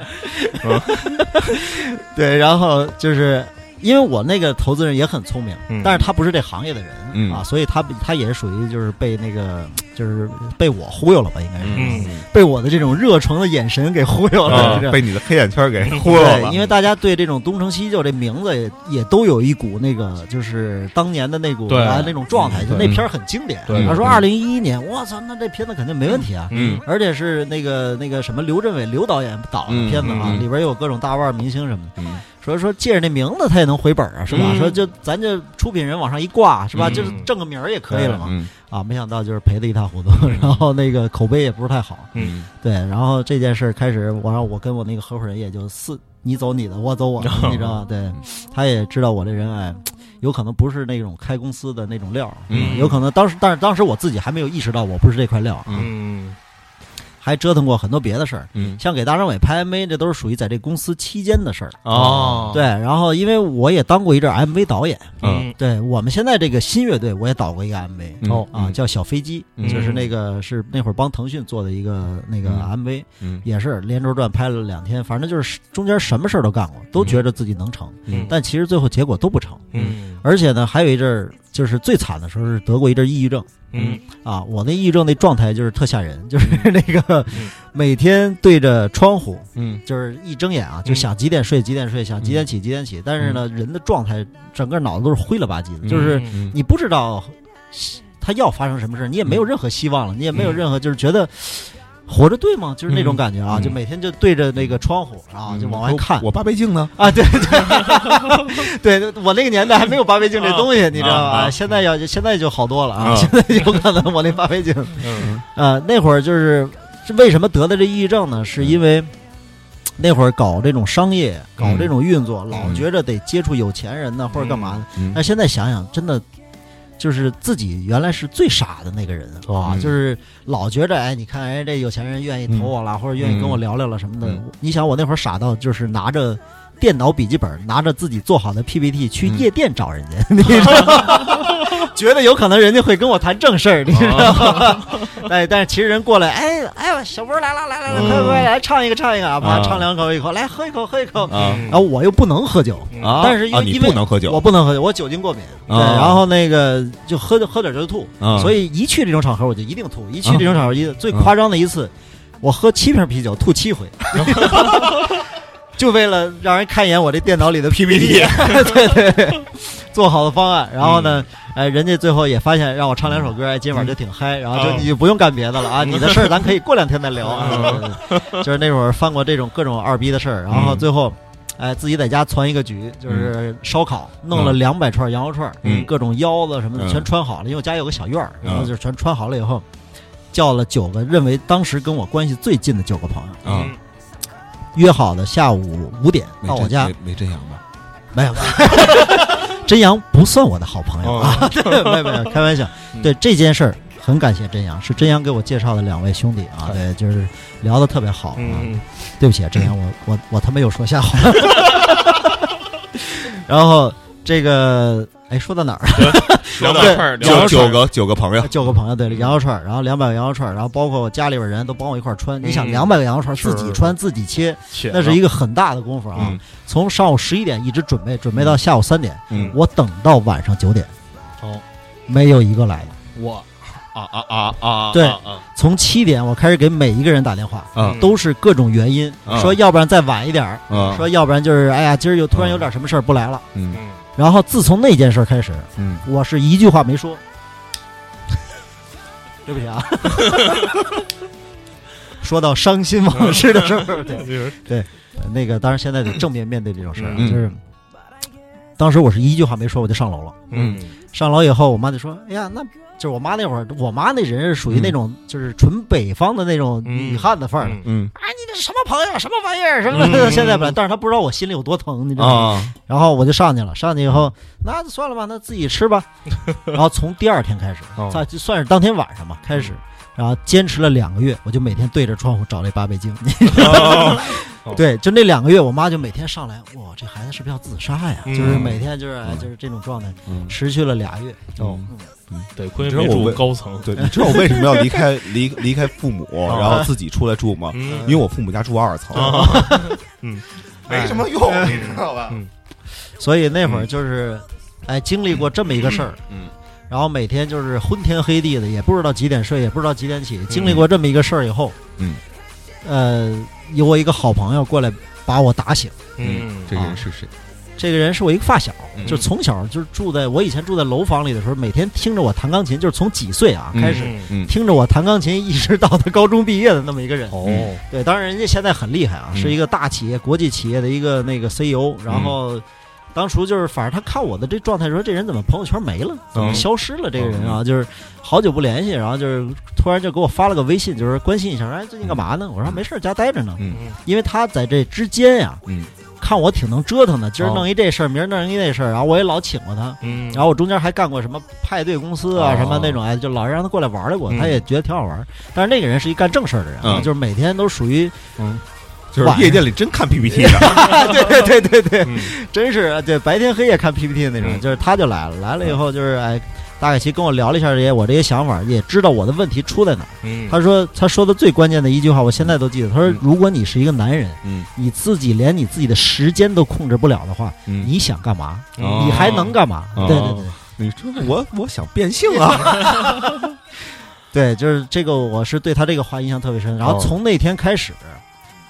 Speaker 4: 对，然后就是因为我那个投资人也很聪明，
Speaker 3: 嗯。
Speaker 4: 但是他不是这行业的人、
Speaker 2: 嗯。
Speaker 4: 啊，所以他他也是属于就是被那个就是被我忽悠了吧，应该是、
Speaker 3: 嗯。
Speaker 4: 被我的这种热诚的眼神给忽悠了，
Speaker 2: 被你的黑眼圈给忽悠了。
Speaker 4: 对，，因为大家对这种东成西就这名字也也都有一股那个就是当年的那股
Speaker 3: 对。
Speaker 4: 啊那种状态，就那片儿很经典。他说二零一一年，我操，那这片子肯定没问题啊。
Speaker 3: 嗯。
Speaker 4: 而且是那个那个什么刘镇伟刘导演导的片子啊，里边有各种大腕明星什么的。
Speaker 2: 嗯
Speaker 4: 说说借着那名字他也能回本啊，是吧？
Speaker 3: 嗯。
Speaker 4: 说就咱这出品人往上一挂，是吧？
Speaker 3: 嗯。
Speaker 4: 就是挣个名儿也可以了嘛。
Speaker 2: 嗯。
Speaker 4: 啊，没想到就是赔的一塌糊涂，然后那个口碑也不是太好。
Speaker 3: 嗯。
Speaker 4: 对，然后这件事儿开始，我让我跟我那个合伙人也就四，你走你的，我走我的，你知道吗？对，他也知道我这人哎，有可能不是那种开公司的那种料儿，
Speaker 2: 嗯。
Speaker 4: 有可能当时，但是当时我自己还没有意识到我不是这块料儿，
Speaker 3: 嗯
Speaker 4: 还折腾过很多别的事儿，
Speaker 2: 嗯。
Speaker 4: 像给大张伟拍 MV，这都是属于在这公司期间的事儿。
Speaker 3: 哦。
Speaker 4: 对，然后因为我也当过一阵儿 MV 导演，
Speaker 3: 嗯。
Speaker 4: 对我们现在这个新乐队，我也导过一个 MV。
Speaker 2: 嗯。
Speaker 3: 哦。
Speaker 4: 啊，叫小飞机，
Speaker 2: 嗯。
Speaker 4: 就是那个是那会儿帮腾讯做的一个那个
Speaker 2: 嗯。
Speaker 4: MV，、
Speaker 2: 嗯。
Speaker 4: 也是连轴转拍了两天，反正就是中间什么事儿都干过，都觉得自己能成，
Speaker 2: 嗯。
Speaker 4: 但其实最后结果都不成。
Speaker 3: 嗯。
Speaker 4: 而且呢，还有一阵儿就是最惨的时候是得过一阵抑郁症。
Speaker 3: 嗯。
Speaker 4: 啊，我那抑郁症那状态就是特吓人，就是那个
Speaker 3: 嗯。
Speaker 4: 每天对着窗户，
Speaker 2: 嗯。
Speaker 4: 就是一睁眼啊就想几点睡几点睡，想几点起几点起，但是呢，人的状态整个脑子都是灰了吧唧的，就是
Speaker 2: 嗯。
Speaker 4: 你不知道他要发生什么事，你也没有任何希望了，你也没有任何就是觉得活着对吗？就是那种感觉啊，
Speaker 2: 嗯。
Speaker 4: 就每天就对着那个窗户啊，就往外看。
Speaker 2: 我八倍镜呢？
Speaker 4: 啊，对对，对我那个年代还没有八倍镜这东西，你知道
Speaker 3: 啊
Speaker 4: 吧？现在要现在就好多了啊，
Speaker 2: 啊
Speaker 4: 现在有可能我那八倍镜，
Speaker 3: 嗯。
Speaker 4: 呃，那会儿就是是为什么得的这抑郁症呢？是因为那会儿搞这种商业，搞这种运作，老觉着得接触有钱人呢，或者干嘛呢？
Speaker 2: 嗯。
Speaker 4: 但现在想想，真的就是自己原来是最傻的那个人啊，
Speaker 2: 嗯
Speaker 4: 就是老觉着哎，你看哎，这有钱人愿意投我了，或者愿意跟我聊聊了什么的。
Speaker 2: 嗯
Speaker 4: 你想我那会儿傻到就是拿着。电脑笔记本拿着自己做好的 PPT 去
Speaker 2: 嗯
Speaker 4: 夜店找人家，你知道吗？觉得有可能人家会跟我谈正事儿，你知道吗？哎，但是其实人过来，哎哎，小波来了来来来，快快来唱一个唱一个啊，
Speaker 2: 啊
Speaker 4: 唱两口一口，来喝一口喝一口。
Speaker 2: 啊
Speaker 4: 然后我又不能喝酒，
Speaker 2: 啊！
Speaker 4: 但是因为因为
Speaker 2: 不能喝酒，
Speaker 4: 我不能喝酒，我酒精过敏。对，
Speaker 2: 啊
Speaker 4: 然后那个就喝喝点就吐，
Speaker 2: 啊
Speaker 4: 所以一去这种场合我就一定吐。一去这种场合，一最夸张的一次，我喝七瓶啤酒吐七回。就为了让人看一眼我这电脑里的 PPT，对 对对，做好的方案。然后呢，哎，人家最后也发现让我唱两首歌，哎，今晚就挺嗨。然后就
Speaker 3: 哦
Speaker 4: 你就不用干别的了啊，你的事儿咱可以过两天再聊啊。就是那会儿犯过这种各种二逼的事儿，然后最后。哎，自己在家攒一个局，就是烧烤，弄了两百串羊肉串，
Speaker 2: 嗯
Speaker 4: 各种腰子什么的
Speaker 2: 嗯。
Speaker 4: 全穿好了，因为我家有个小院儿，然后
Speaker 2: 嗯
Speaker 4: 就全穿好了以后，叫了九个认为当时跟我关系最近的九个朋友，
Speaker 2: 啊，
Speaker 4: 约好的下午五点
Speaker 2: 没
Speaker 4: 到我家，
Speaker 2: 没没真阳吧？
Speaker 4: 没有，没 有真阳不算我的好朋友啊，对，没有没有，开玩笑。对这件事儿，很感谢真阳，是真阳给我介绍的两位兄弟啊，对，就是聊得特别好啊。
Speaker 3: 嗯
Speaker 4: 对不起啊，真阳，我我我他妈又说瞎话。然后这个，哎，说到哪儿了？
Speaker 3: 两百块儿，
Speaker 4: 对
Speaker 3: 两百块
Speaker 2: 九九个九个朋友，
Speaker 4: 九个朋友，对，羊肉串，然后两百个羊肉串，然后包括我家里边人都帮我一块儿穿。你想，
Speaker 3: 嗯
Speaker 4: 两百个羊肉串自己穿自己切，
Speaker 3: 切
Speaker 4: 那是一个很大的功夫啊
Speaker 2: 嗯。
Speaker 4: 从上午十一点一直准备，准备到下午三点，
Speaker 2: 嗯，
Speaker 4: 我等到晚上九点，
Speaker 3: 哦，
Speaker 4: 没有一个来的。
Speaker 3: 我啊啊啊啊！
Speaker 4: 对从七点我开始给每一个人打电话，
Speaker 2: 啊
Speaker 4: 都是各种原因，
Speaker 2: 啊
Speaker 4: 说要不然再晚一点说要不然就是哎呀，今儿又突然有点什么事儿不来了。
Speaker 2: 嗯
Speaker 3: 嗯
Speaker 4: 然后自从那件事儿开始，
Speaker 2: 嗯。
Speaker 4: 我是一句话没说。对不起啊，说到伤心往事的时候，对，那个当然现在得正面面对这种事儿就是当时我是一句话没说，我就上楼了。
Speaker 3: 嗯
Speaker 4: 上楼以后，我妈就说：“哎呀，那就是我妈那会儿，我妈那人是属于那种就是纯北方的那种
Speaker 3: 嗯
Speaker 4: 女汉子范儿的。
Speaker 3: 嗯
Speaker 2: 嗯
Speaker 4: 啊，你这什么朋友，什么玩意儿，什么？
Speaker 3: 嗯
Speaker 4: 现在不来，但是她不知道我心里有多疼，你知道吗？
Speaker 2: 啊，
Speaker 4: 然后我就上去了，上去以后，那就算了吧，那自己吃吧。然后从第二天开始
Speaker 3: 哦，
Speaker 4: 再就算是当天晚上吧开始，然后坚持了两个月，我就每天对着窗户找那八倍镜。
Speaker 3: 哦
Speaker 4: 对，就那两个月，我妈就每天上来，哇，这孩子是不是要自杀呀？
Speaker 3: 嗯。
Speaker 4: 就是每天就是哎就是这种状态，
Speaker 2: 嗯，
Speaker 4: 持续了俩月。
Speaker 3: 哦
Speaker 4: 嗯。
Speaker 3: 得亏没住高层，
Speaker 2: 对，你知道我为什么要离开离离开父母，然后自己出来住吗？
Speaker 3: 嗯。
Speaker 2: 因为我父母家住二层，
Speaker 3: 啊，嗯，
Speaker 2: 没什么用，你知道吧？
Speaker 4: 所以那会儿就是，哎，经历过这么一个事儿，
Speaker 2: 嗯。
Speaker 4: 然后每天就是昏天黑地的，也不知道几点睡，也不知道几点起。经历过这么一个事儿以后，
Speaker 2: 嗯，
Speaker 4: 呃，有我一个好朋友过来把我打醒。
Speaker 3: 嗯，
Speaker 2: 这个人是谁？
Speaker 4: 这个人是我一个发小，
Speaker 2: 嗯
Speaker 4: 就从小就是住在我以前住在楼房里的时候，每天听着我弹钢琴，就是从几岁啊
Speaker 2: 嗯
Speaker 4: 开始
Speaker 2: 嗯
Speaker 4: 听着我弹钢琴，一直到他高中毕业的那么一个人。
Speaker 3: 哦，
Speaker 4: 对，当然人家现在很厉害啊，
Speaker 2: 嗯
Speaker 4: 是一个大企业、国际企业的一个那个 CEO。然后当初就是，反正他看我的这状态，说这人怎么朋友圈没了，怎么
Speaker 3: 嗯
Speaker 4: 消失了？这个人啊，就是好久不联系，然后就是突然就给我发了个微信，就是关心一下，哎，最近干嘛呢？我说没事儿，家待着呢。
Speaker 2: 嗯。
Speaker 4: 因为他在这之间呀，
Speaker 2: 嗯。
Speaker 4: 看我挺能折腾的，今儿
Speaker 3: 哦
Speaker 4: 弄一这事儿，明儿弄一那事儿，然后我也老请过他。
Speaker 3: 嗯，
Speaker 4: 然后我中间还干过什么派对公司啊，
Speaker 3: 哦。
Speaker 4: 什么那种哎，就老是让他过来玩来过，
Speaker 3: 嗯。
Speaker 4: 他也觉得挺好玩。但是那个人是一干正事儿的人就是每天都属于
Speaker 2: 就是夜店里真看 PPT 的，
Speaker 4: 对对对对对，
Speaker 3: 嗯。
Speaker 4: 真是对白天黑夜看 PPT 的那种，
Speaker 3: 嗯。
Speaker 4: 就是他就来了，来了以后就是哎，大概其跟我聊了一下这些我这些想法，也知道我的问题出在哪他说他说的最关键的一句话，我现在都记得。他说
Speaker 2: 嗯，
Speaker 4: 如果你是一个男人，
Speaker 2: 嗯。
Speaker 4: 你自己连你自己的时间都控制不了的话，
Speaker 2: 嗯，
Speaker 4: 你想干嘛？
Speaker 3: 哦。
Speaker 4: 你还能干嘛？
Speaker 2: 哦。
Speaker 4: 对对对。
Speaker 2: 你说我我想变性啊，
Speaker 4: 对，就是这个，我是对他这个话印象特别深。然后
Speaker 3: 哦。
Speaker 4: 从那天开始，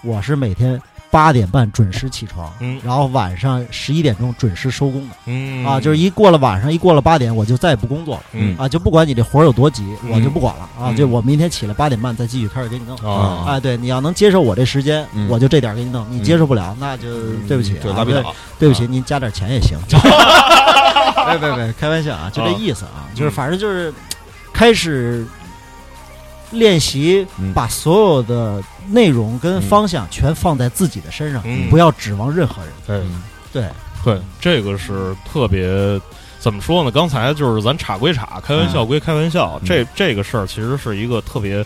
Speaker 4: 我是每天八点半准时起床，
Speaker 3: 嗯。
Speaker 4: 然后晚上十一点钟准时收工的。
Speaker 3: 嗯。
Speaker 4: 啊，就是一过了晚上，一过了八点，我就再也不工作了。
Speaker 3: 嗯。
Speaker 4: 啊，就不管你这活儿有多急，
Speaker 3: 嗯。
Speaker 4: 我就不管了。啊！
Speaker 3: 嗯。
Speaker 4: 就我明天起来八点半再继续开始给你弄。
Speaker 3: 啊
Speaker 4: 哎，对，你要能接受我这时间，
Speaker 2: 嗯。
Speaker 4: 我就这点给你弄；你接受不了，那就对不起，
Speaker 2: 就拉比倒，
Speaker 4: 对不起，您加点钱也行。别别别，开玩笑啊，就这意思啊，就是反正就是开始练习
Speaker 2: 嗯，
Speaker 4: 把所有的内容跟方向全放在自己的身上，
Speaker 3: 嗯。
Speaker 4: 不要指望任何人。
Speaker 3: 对。
Speaker 4: 对，
Speaker 3: 对，这个是特别怎么说呢？刚才就是咱岔归岔，开玩笑归开玩笑，
Speaker 2: 嗯。
Speaker 3: 这这个事儿其实是一个特别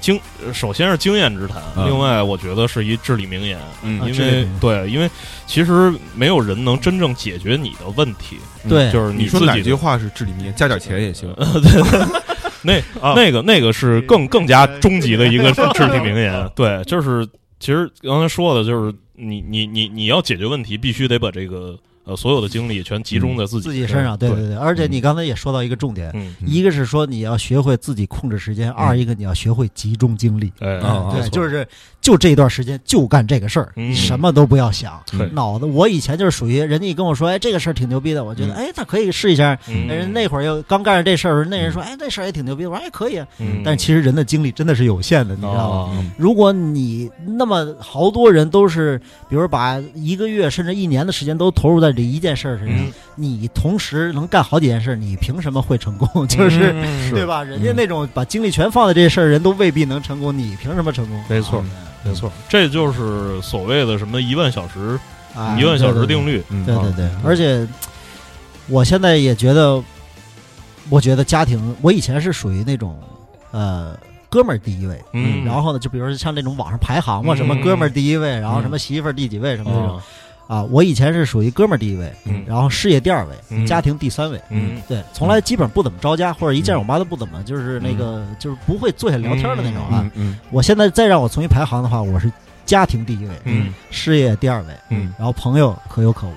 Speaker 3: 经，呃首先是经验之谈，
Speaker 2: 嗯。
Speaker 3: 另外我觉得是一至理名言，
Speaker 2: 嗯。
Speaker 3: 因为对，因为其实没有人能真正解决你的问题，
Speaker 4: 对。
Speaker 3: 就是
Speaker 2: 你说
Speaker 3: 自己的
Speaker 2: 哪句话是至理名言？加点钱也行。
Speaker 3: 那
Speaker 2: 啊。
Speaker 3: 那个那个是更更加终极的一个 至理名言，对，就是其实刚才说的就是你你你你要解决问题，必须得把这个呃所有的精力全集中在自己
Speaker 4: 自己身上，对
Speaker 3: 对
Speaker 4: 对对。而且你刚才也说到一个重点，
Speaker 3: 嗯，
Speaker 4: 一个是说你要学会自己控制时间，二一个你要学会集中精力。
Speaker 3: 哎，
Speaker 2: 啊
Speaker 4: 对，就是就这一段时间就干这个事儿，
Speaker 3: 嗯
Speaker 4: 你什么都不要想。
Speaker 3: 对
Speaker 4: 脑子，我以前就是属于人家一跟我说，哎，这个事儿挺牛逼的，我觉得，
Speaker 2: 嗯
Speaker 4: 哎，那可以试一下。
Speaker 3: 嗯
Speaker 4: 人那会儿又刚干上这事儿，那人说，哎，这事儿也挺牛逼，我说，哎，可以。
Speaker 3: 嗯
Speaker 4: 但其实人的精力真的是有限的，你知道吗？
Speaker 3: 哦
Speaker 4: 如果你那么好多人都是，比如把一个月甚至一年的时间都投入在这一件事儿身上，
Speaker 3: 嗯。
Speaker 4: 你同时能干好几件事，你凭什么会成功？就是、
Speaker 3: 嗯
Speaker 4: 对吧？人家那种把精力全放在这些事儿，人都未必能成功，你凭什么成功？
Speaker 3: 没错没错，这就是所谓的什么一万小时
Speaker 4: 啊，
Speaker 3: 一万小时
Speaker 4: 对
Speaker 3: 定。律，
Speaker 2: 嗯。
Speaker 4: 对对对对，而且我现在也觉得，我觉得家庭，我以前是属于那种呃。哥们儿第一位，
Speaker 3: 嗯。
Speaker 4: 然后呢，就比如说像那种网上排行嘛，
Speaker 3: 嗯。
Speaker 4: 什么哥们儿第一位，然后什么媳妇儿第几位，什么那种
Speaker 3: 啊
Speaker 4: 啊。我以前是属于哥们儿第一位，
Speaker 3: 嗯
Speaker 4: 然后事业第二位，
Speaker 3: 嗯
Speaker 4: 家庭第三位。
Speaker 3: 嗯
Speaker 4: 对，从来基本不怎么着家，或者一见我妈都不怎么，就是那个就是不会坐下聊天的那种啊。
Speaker 2: 嗯嗯
Speaker 4: 我现在再让我重新排行的话，我是家庭第一位，
Speaker 3: 嗯
Speaker 4: 事业第二位，
Speaker 3: 嗯，
Speaker 4: 然后朋友可有可无。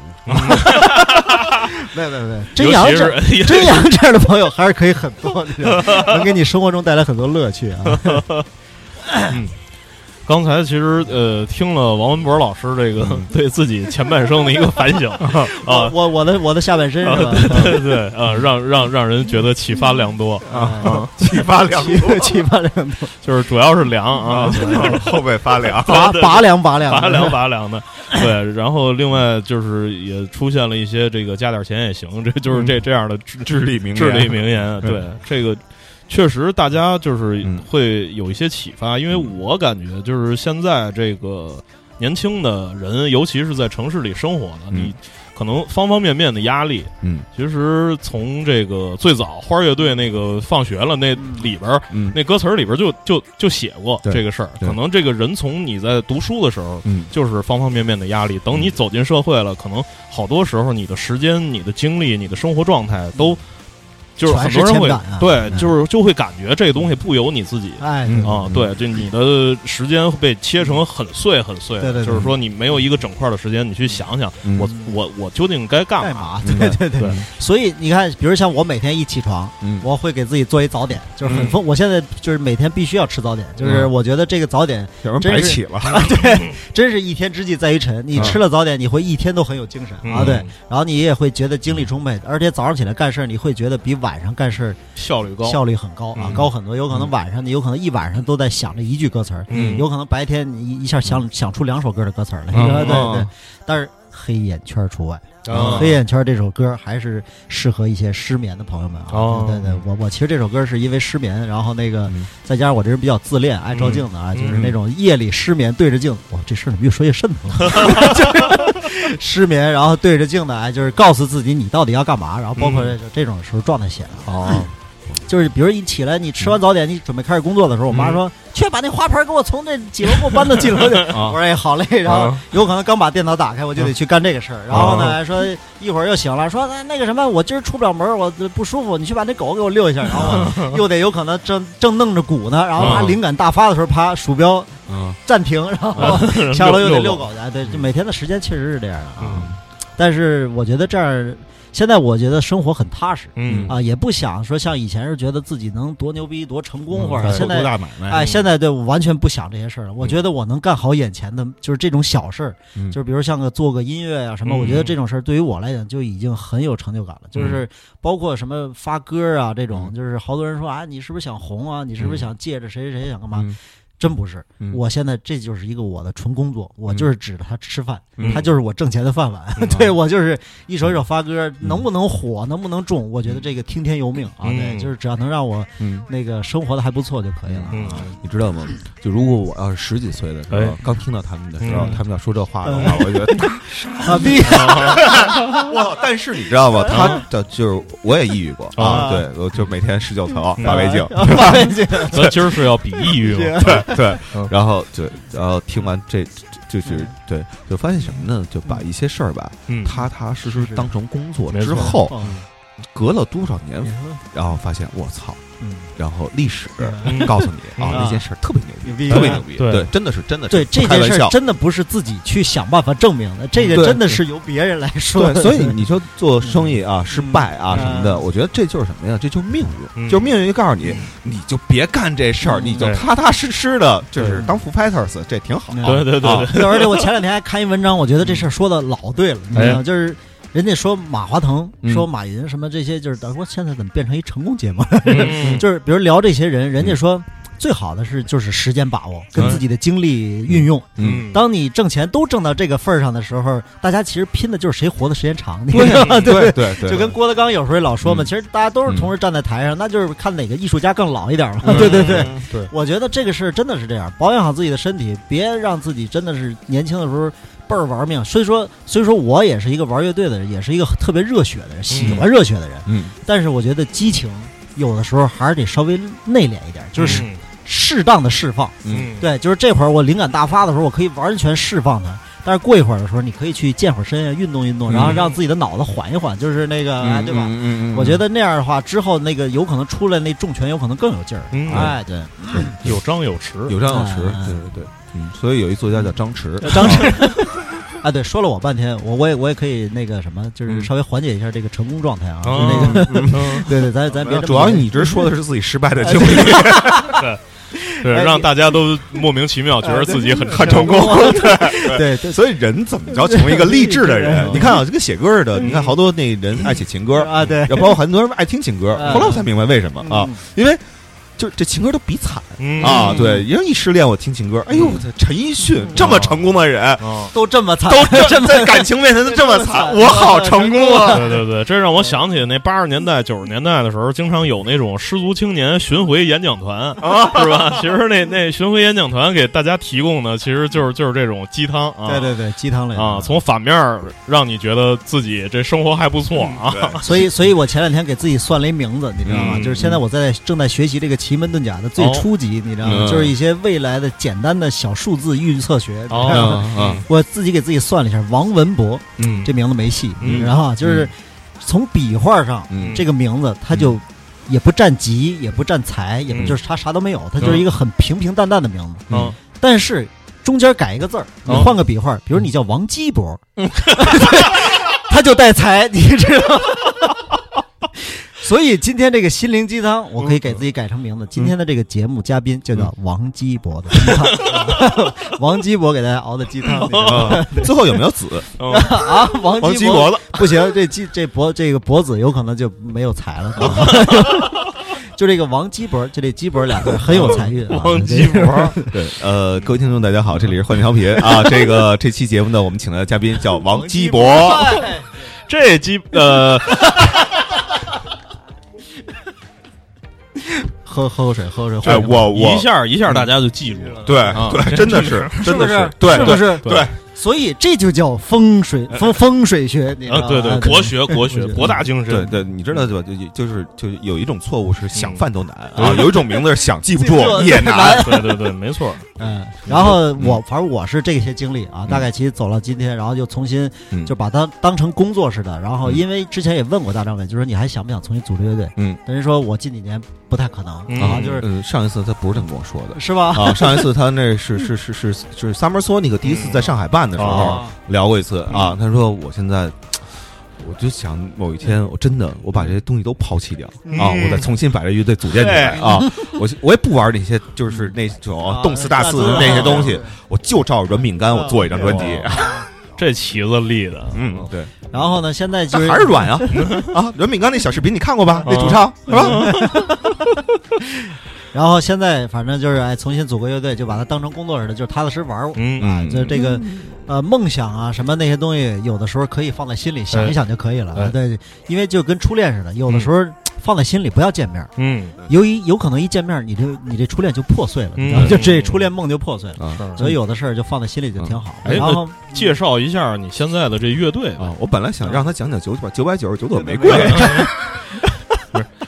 Speaker 4: 没 没 没，真
Speaker 3: 尤其
Speaker 4: 阳这
Speaker 3: 是
Speaker 4: 真阳这样的朋友还是可以很多，能给你生活中带来很多乐趣啊。
Speaker 3: 刚才其实呃听了王文博老师这个
Speaker 2: 嗯。
Speaker 3: 对自己前半生的一个反省 啊。
Speaker 4: 我，我我的我的下半身是吧？
Speaker 3: 对对啊，让让让人觉得启发良多，
Speaker 4: 啊，
Speaker 2: 启发良
Speaker 4: 多，启发良多，
Speaker 3: 就是主要是凉啊，
Speaker 2: 后背发凉。
Speaker 4: 拔拔凉拔凉
Speaker 3: 拔凉拔凉的，对，然后另外就是也出现了一些这个加点钱也行，这就是这这样的至
Speaker 2: 至理名言。
Speaker 3: 至理名言，对这个。确实，大家就是
Speaker 2: 嗯。
Speaker 3: 会有一些启发，因为我感觉就是现在这个年轻的人，尤其是在城市里生活的，
Speaker 2: 嗯。
Speaker 3: 你可能方方面面的压力，
Speaker 2: 嗯。
Speaker 3: 其实从这个最早花儿乐队那个放学了那里边儿，
Speaker 2: 嗯。
Speaker 3: 那歌词儿里边儿就就就写过这个事儿。可能这个人从你在读书的时候，
Speaker 2: 嗯。
Speaker 3: 就是方方面面的压力。等你走进社会了，可能好多时候你的时间、你的精力、你的生活状态都就是很多人会对，
Speaker 4: 嗯
Speaker 3: 就是就会感觉这个东西不由你自己。
Speaker 4: 哎，
Speaker 2: 嗯
Speaker 3: 啊，对，就你的时间被切成很碎很碎，
Speaker 4: 对对对
Speaker 3: 就是说你没有一个整块的时间，你去想想，
Speaker 2: 嗯
Speaker 3: 我我我究竟该干嘛？
Speaker 4: 对对对
Speaker 3: 对。
Speaker 4: 所以你看，比如像我每天一起床，
Speaker 2: 嗯
Speaker 4: 我会给自己做一早点，就是很
Speaker 3: 嗯
Speaker 4: 丰。我现在就是每天必须要吃早点，就是
Speaker 2: 嗯
Speaker 4: 我觉得这个早点
Speaker 2: 要不然
Speaker 4: 真是
Speaker 2: 白起了。
Speaker 4: 对 真是一天之计在于晨。你
Speaker 2: 嗯
Speaker 4: 吃了早点，你会一天都很有精神啊，
Speaker 3: 嗯
Speaker 4: 对。然后你也会觉得精力充沛，而且早上起来干事儿，你会觉得比晚上干事
Speaker 3: 效率高，
Speaker 4: 效率很高啊，
Speaker 3: 嗯
Speaker 4: 高很多。有可能
Speaker 2: 嗯
Speaker 4: 晚上你有可能一晚上都在想着一句歌词儿，
Speaker 3: 嗯
Speaker 4: 有可能白天你一一下想想出两首歌的歌词儿来，
Speaker 2: 嗯
Speaker 4: 对对
Speaker 2: 嗯
Speaker 4: 对。但是黑眼圈除外。
Speaker 3: 啊
Speaker 4: 黑眼圈这首歌还是适合一些失眠的朋友们啊。
Speaker 3: 哦
Speaker 4: 对对对，我我其实这首歌是因为失眠，然后那个
Speaker 2: 嗯
Speaker 4: 再加上我这人比较自恋，爱照镜子啊，
Speaker 3: 嗯
Speaker 4: 就是那种夜里失眠对着镜子，哇，这事儿怎么越说越瘆得慌？就 是失眠，然后对着镜子，哎，就是告诉自己你到底要干嘛，然后包括这这种时候状态写的。
Speaker 2: 哦，
Speaker 4: 就是比如一起来，你吃完早点，你准备开始工作的时候，我妈说：“去把那花盆给我从那几楼给我搬到几楼去。”我说：“哎，好嘞。”然后
Speaker 3: 啊
Speaker 4: 有可能刚把电脑打开，我就得去干这个事儿。然后呢，说一会儿又醒了，说那那个什么，我今儿出不了门，我不舒服，你去把那狗给我遛一下。然后 又得有可能正正弄着鼓呢，然后啪
Speaker 3: 啊
Speaker 4: 灵感大发的时候，啪鼠标
Speaker 2: 嗯
Speaker 4: 暂停，然后 下楼又得遛
Speaker 3: 遛
Speaker 4: 狗去。哎对，就每天的时间确实是这样的啊。
Speaker 3: 嗯
Speaker 4: 但是我觉得这样，现在我觉得生活很踏实。
Speaker 3: 嗯
Speaker 4: 啊，也不想说像以前是觉得自己能多牛逼、多成功，或者
Speaker 2: 多
Speaker 4: 现在
Speaker 2: 大买卖？
Speaker 4: 哎，现在对我完全不想这些事儿了。我觉得我能干好眼前的，就是这种小事儿，
Speaker 2: 嗯
Speaker 4: 就是比如像个做个音乐呀、什么，
Speaker 3: 嗯
Speaker 4: 我觉得这种事儿对于我来讲就已经很有成就感了。就是包括什么发歌啊这种，
Speaker 2: 嗯
Speaker 4: 就是好多人说啊，你是不是想红啊？你是不是想借着谁谁谁想干嘛？
Speaker 2: 嗯
Speaker 4: 真不是，
Speaker 2: 嗯
Speaker 4: 我现在这就是一个我的纯工作，我就是指着他吃饭，
Speaker 2: 嗯
Speaker 4: 他就是我挣钱的饭碗。
Speaker 3: 嗯
Speaker 4: 对我就是一首一首发歌，能不能火，能不能中，我觉得这个听天由命啊。
Speaker 3: 嗯
Speaker 4: 对，就是只要能让我
Speaker 2: 嗯，
Speaker 4: 那个生活的还不错就可以了。
Speaker 3: 啊
Speaker 2: 你知道吗？就如果我要是十几岁的时候
Speaker 3: 哎，
Speaker 2: 刚听到他们的时候
Speaker 3: 嗯，
Speaker 2: 他们要说这话的话，我觉得大
Speaker 4: 啊，逼
Speaker 2: 哇！但是你知道吗？他的就是我也抑郁过啊，
Speaker 4: 啊
Speaker 2: 对，我就每天十九层
Speaker 3: 嗯
Speaker 2: 发胃镜，
Speaker 4: 发微信，
Speaker 3: 咱今儿是要比抑郁吗？
Speaker 2: 对 对
Speaker 3: 嗯，
Speaker 2: 然后就然后听完这就是对，就发现什么呢？就把一些事儿吧，
Speaker 3: 嗯，
Speaker 2: 踏踏实实当成工作之后，
Speaker 4: 嗯。
Speaker 2: 隔了多少年，然后发现我操，
Speaker 4: 嗯，
Speaker 2: 然后历史
Speaker 3: 嗯。
Speaker 2: 告诉你啊，
Speaker 4: 嗯。
Speaker 2: 那件事儿特别牛
Speaker 4: 牛逼
Speaker 2: 逼，特别牛逼，
Speaker 3: 对。
Speaker 2: 对，真的是真的
Speaker 4: 对这。件事儿真的不是自己去想办法证明的，这个真的是由别人来说。
Speaker 2: 对，所以你说做生意啊，失败啊
Speaker 4: 嗯
Speaker 2: 什么的，我觉得这就是什么呀？这就是命运，
Speaker 3: 嗯。
Speaker 2: 就是命运就告诉你，你就别干这事儿，
Speaker 4: 嗯
Speaker 2: 你就踏踏实实的，就是当 full fighters，这挺好。
Speaker 4: 嗯
Speaker 3: 对对 对。
Speaker 4: 而且我前两天还看一文章，我觉得这事儿说的老对了，你知道？就是人家说马化腾、
Speaker 2: 嗯。
Speaker 4: 说马云什么这些，就是等说现在怎么变成一成功节目？
Speaker 3: 嗯。
Speaker 4: 就是比如聊这些人，人家说最好的是就是时间把握跟自己的精力运用。
Speaker 2: 嗯，
Speaker 4: 当你挣钱都挣到这个份儿上的时候，大家其实拼的就是谁活的时间长，你
Speaker 2: 对
Speaker 4: 知道吗？
Speaker 2: 对对。对，
Speaker 4: 就跟郭德纲有时候老说嘛，
Speaker 2: 嗯。
Speaker 4: 其实大家都是同时站在台上，那就是看哪个艺术家更老一点嘛。
Speaker 3: 嗯。
Speaker 4: 对对对，
Speaker 3: 对，
Speaker 4: 我觉得这个事儿真的是这样，保养好自己的身体，别让自己真的是年轻的时候倍儿玩命。所以说，所以说我也是一个玩乐队的人，也是一个特别热血的人，喜欢热血的人。
Speaker 2: 嗯
Speaker 4: 但是我觉得激情有的时候还是得稍微内敛一点，就是
Speaker 3: 嗯
Speaker 4: 适当的释放。
Speaker 2: 嗯
Speaker 4: 对，就是这会儿我灵感大发的时候，我可以完全释放它。但是过一会儿的时候，你可以去健会儿身啊，运动运动，然后让自己的脑子缓一缓，就是那个，哎，对吧？
Speaker 2: 嗯嗯，
Speaker 4: 我觉得那样的话，之后那个有可能出来那重拳有可能更有劲儿。
Speaker 3: 嗯
Speaker 4: 哎，对，
Speaker 3: 有张有弛，
Speaker 2: 有张有弛，
Speaker 4: 哎
Speaker 2: 对对对，嗯，所以有一作家叫张弛，
Speaker 4: 张弛。啊，对，说了我半天，我我也我也可以那个什么，就是
Speaker 2: 嗯
Speaker 4: 稍微缓解一下这个成功状态啊，
Speaker 3: 嗯
Speaker 4: 那个，
Speaker 3: 嗯
Speaker 4: 对对，咱咱别
Speaker 2: 主要你一直说的是自己失败的经历，
Speaker 3: 对，
Speaker 4: 哎
Speaker 3: 让大家都莫名其妙觉得自己很
Speaker 2: 很成功，
Speaker 4: 对对
Speaker 2: 所以人怎么着成为一个励志的人？你看啊，就跟写歌似的，你看好多那人爱写情歌，
Speaker 4: 啊，对，
Speaker 2: 要包括很多人爱听情歌。
Speaker 4: 嗯
Speaker 2: 后来我才明白为什么啊，
Speaker 4: 嗯
Speaker 2: 因为就是这情歌都比惨
Speaker 3: 嗯
Speaker 2: 啊。对，因为一失恋我听情歌，哎呦，我的陈奕迅这么成功的人，
Speaker 3: 啊。
Speaker 4: 都这么惨，
Speaker 2: 都
Speaker 4: 这么
Speaker 2: 在感情面前都 这么惨，我好成功啊！
Speaker 3: 对对对，这让我想起那八十年代、九十年代的时候，经常有那种失足青年巡回演讲团，啊是吧？其实那那巡回演讲团给大家提供的，其实就是就是这种鸡汤啊，
Speaker 4: 对对对，鸡汤类的
Speaker 3: 啊，从反面让你觉得自己这生活还不错啊。
Speaker 4: 所以，所以我前两天给自己算了一名字，你知道吗？
Speaker 3: 嗯
Speaker 4: 就是现在我在正在学习这个奇门遁甲的最初级，你知道吗？
Speaker 2: 嗯。
Speaker 4: 就是一些未来的简单的小数字预测学。我自己给自己算了一下，王文博
Speaker 3: 嗯，
Speaker 4: 这名字没戏，
Speaker 3: 嗯。
Speaker 4: 然后就是从笔画上，
Speaker 2: 嗯。
Speaker 4: 这个名字他就也不占吉，也不占财，也不
Speaker 3: 嗯。
Speaker 4: 就是他啥都没有，他就是一个很平平淡淡的名字。
Speaker 3: 嗯。
Speaker 4: 但是中间改一个字儿，你
Speaker 3: 哦
Speaker 4: 换个笔画，比如你叫王基博，他就带财，你知道吗。所以今天这个心灵鸡汤，我可以给自己改成名字。今天的这个节目嘉宾就叫王鸡博的鸡汤，王鸡博 给大家熬的鸡汤
Speaker 2: 最后有没有子？
Speaker 3: 嗯
Speaker 4: 啊。王
Speaker 2: 王
Speaker 4: 基博
Speaker 2: 的，
Speaker 4: 不行，这鸡这博这个博子有可能就没有财了。就这个王鸡博，就这鸡博俩字很有财运啊。
Speaker 3: 王鸡博，
Speaker 2: 对，呃，各位听众大家好，这里是幻调频啊。这个这期节目呢，我们请来的嘉宾叫王鸡博，
Speaker 3: 这鸡呃，
Speaker 4: 喝喝口水，喝口水。
Speaker 2: 哎，我我
Speaker 3: 一下一下大家就记住了。
Speaker 2: 对
Speaker 3: 啊
Speaker 2: 对，真的是，真的是，？对
Speaker 4: 是不是？
Speaker 2: 对，
Speaker 4: 所以这就叫风水风风水学，你知道
Speaker 3: 啊，
Speaker 4: 吗？
Speaker 3: 对对，
Speaker 4: 啊
Speaker 3: 国学国学博大精深。
Speaker 2: 对对，你知道对吧？就就是就有一种错误是想
Speaker 3: 嗯
Speaker 2: 饭都难啊，有一种名字是想记不住也难。
Speaker 3: 对对对，没错。
Speaker 4: 嗯，然后我反正我是这些经历啊，大概其实走到今天，然后就重新
Speaker 2: 嗯
Speaker 4: 就把它当成工作似的。然后
Speaker 2: 嗯
Speaker 4: 因为之前也问过大张伟，就说你还想不想重新组织乐队？
Speaker 2: 嗯，
Speaker 4: 但是说我近几年不太可能
Speaker 3: 嗯
Speaker 4: 啊，就是
Speaker 2: 嗯，上一次他不是这么跟我说的
Speaker 4: 是吧？
Speaker 2: 啊，上一次他那是 是是是就是 Summer Sonic 第一次在上海办的时候
Speaker 3: 哦
Speaker 2: 聊过一次啊，他说我现在。我就想某一天，我真的我把这些东西都抛弃掉啊，我再重新把这乐队组建起来啊！我我也不玩那些就是那种
Speaker 4: 啊
Speaker 2: 动次大次的那些东西，我就照软饼干我做一张专辑。
Speaker 3: 这旗子立的，
Speaker 2: 嗯，对，
Speaker 4: 然后呢，现在就是
Speaker 2: 还是软啊 啊！软饼干那小视频你看过吧？那主唱是吧？
Speaker 4: 然后现在反正就是哎，重新组个乐队，就把它当成工作似的，就是踏踏实实玩儿。
Speaker 3: 嗯。
Speaker 4: 啊，
Speaker 2: 嗯。
Speaker 4: 就这个，呃，梦想啊，什么那些东西，有的时候可以放在心里想一想就可以了。
Speaker 3: 哎
Speaker 4: 对，因为就跟初恋似的，有的时候放在心里不要见面儿，
Speaker 3: 嗯，
Speaker 4: 由于有可能一见面儿，你这你这初恋就破碎了，就这初恋梦就破碎了。
Speaker 2: 啊。
Speaker 4: 所以有的事儿就放在心里就挺好。
Speaker 3: 哎
Speaker 4: 然后
Speaker 3: 介绍一下你现在的这乐队，
Speaker 2: 啊！我本来想让他讲讲九百九百九十九朵玫瑰，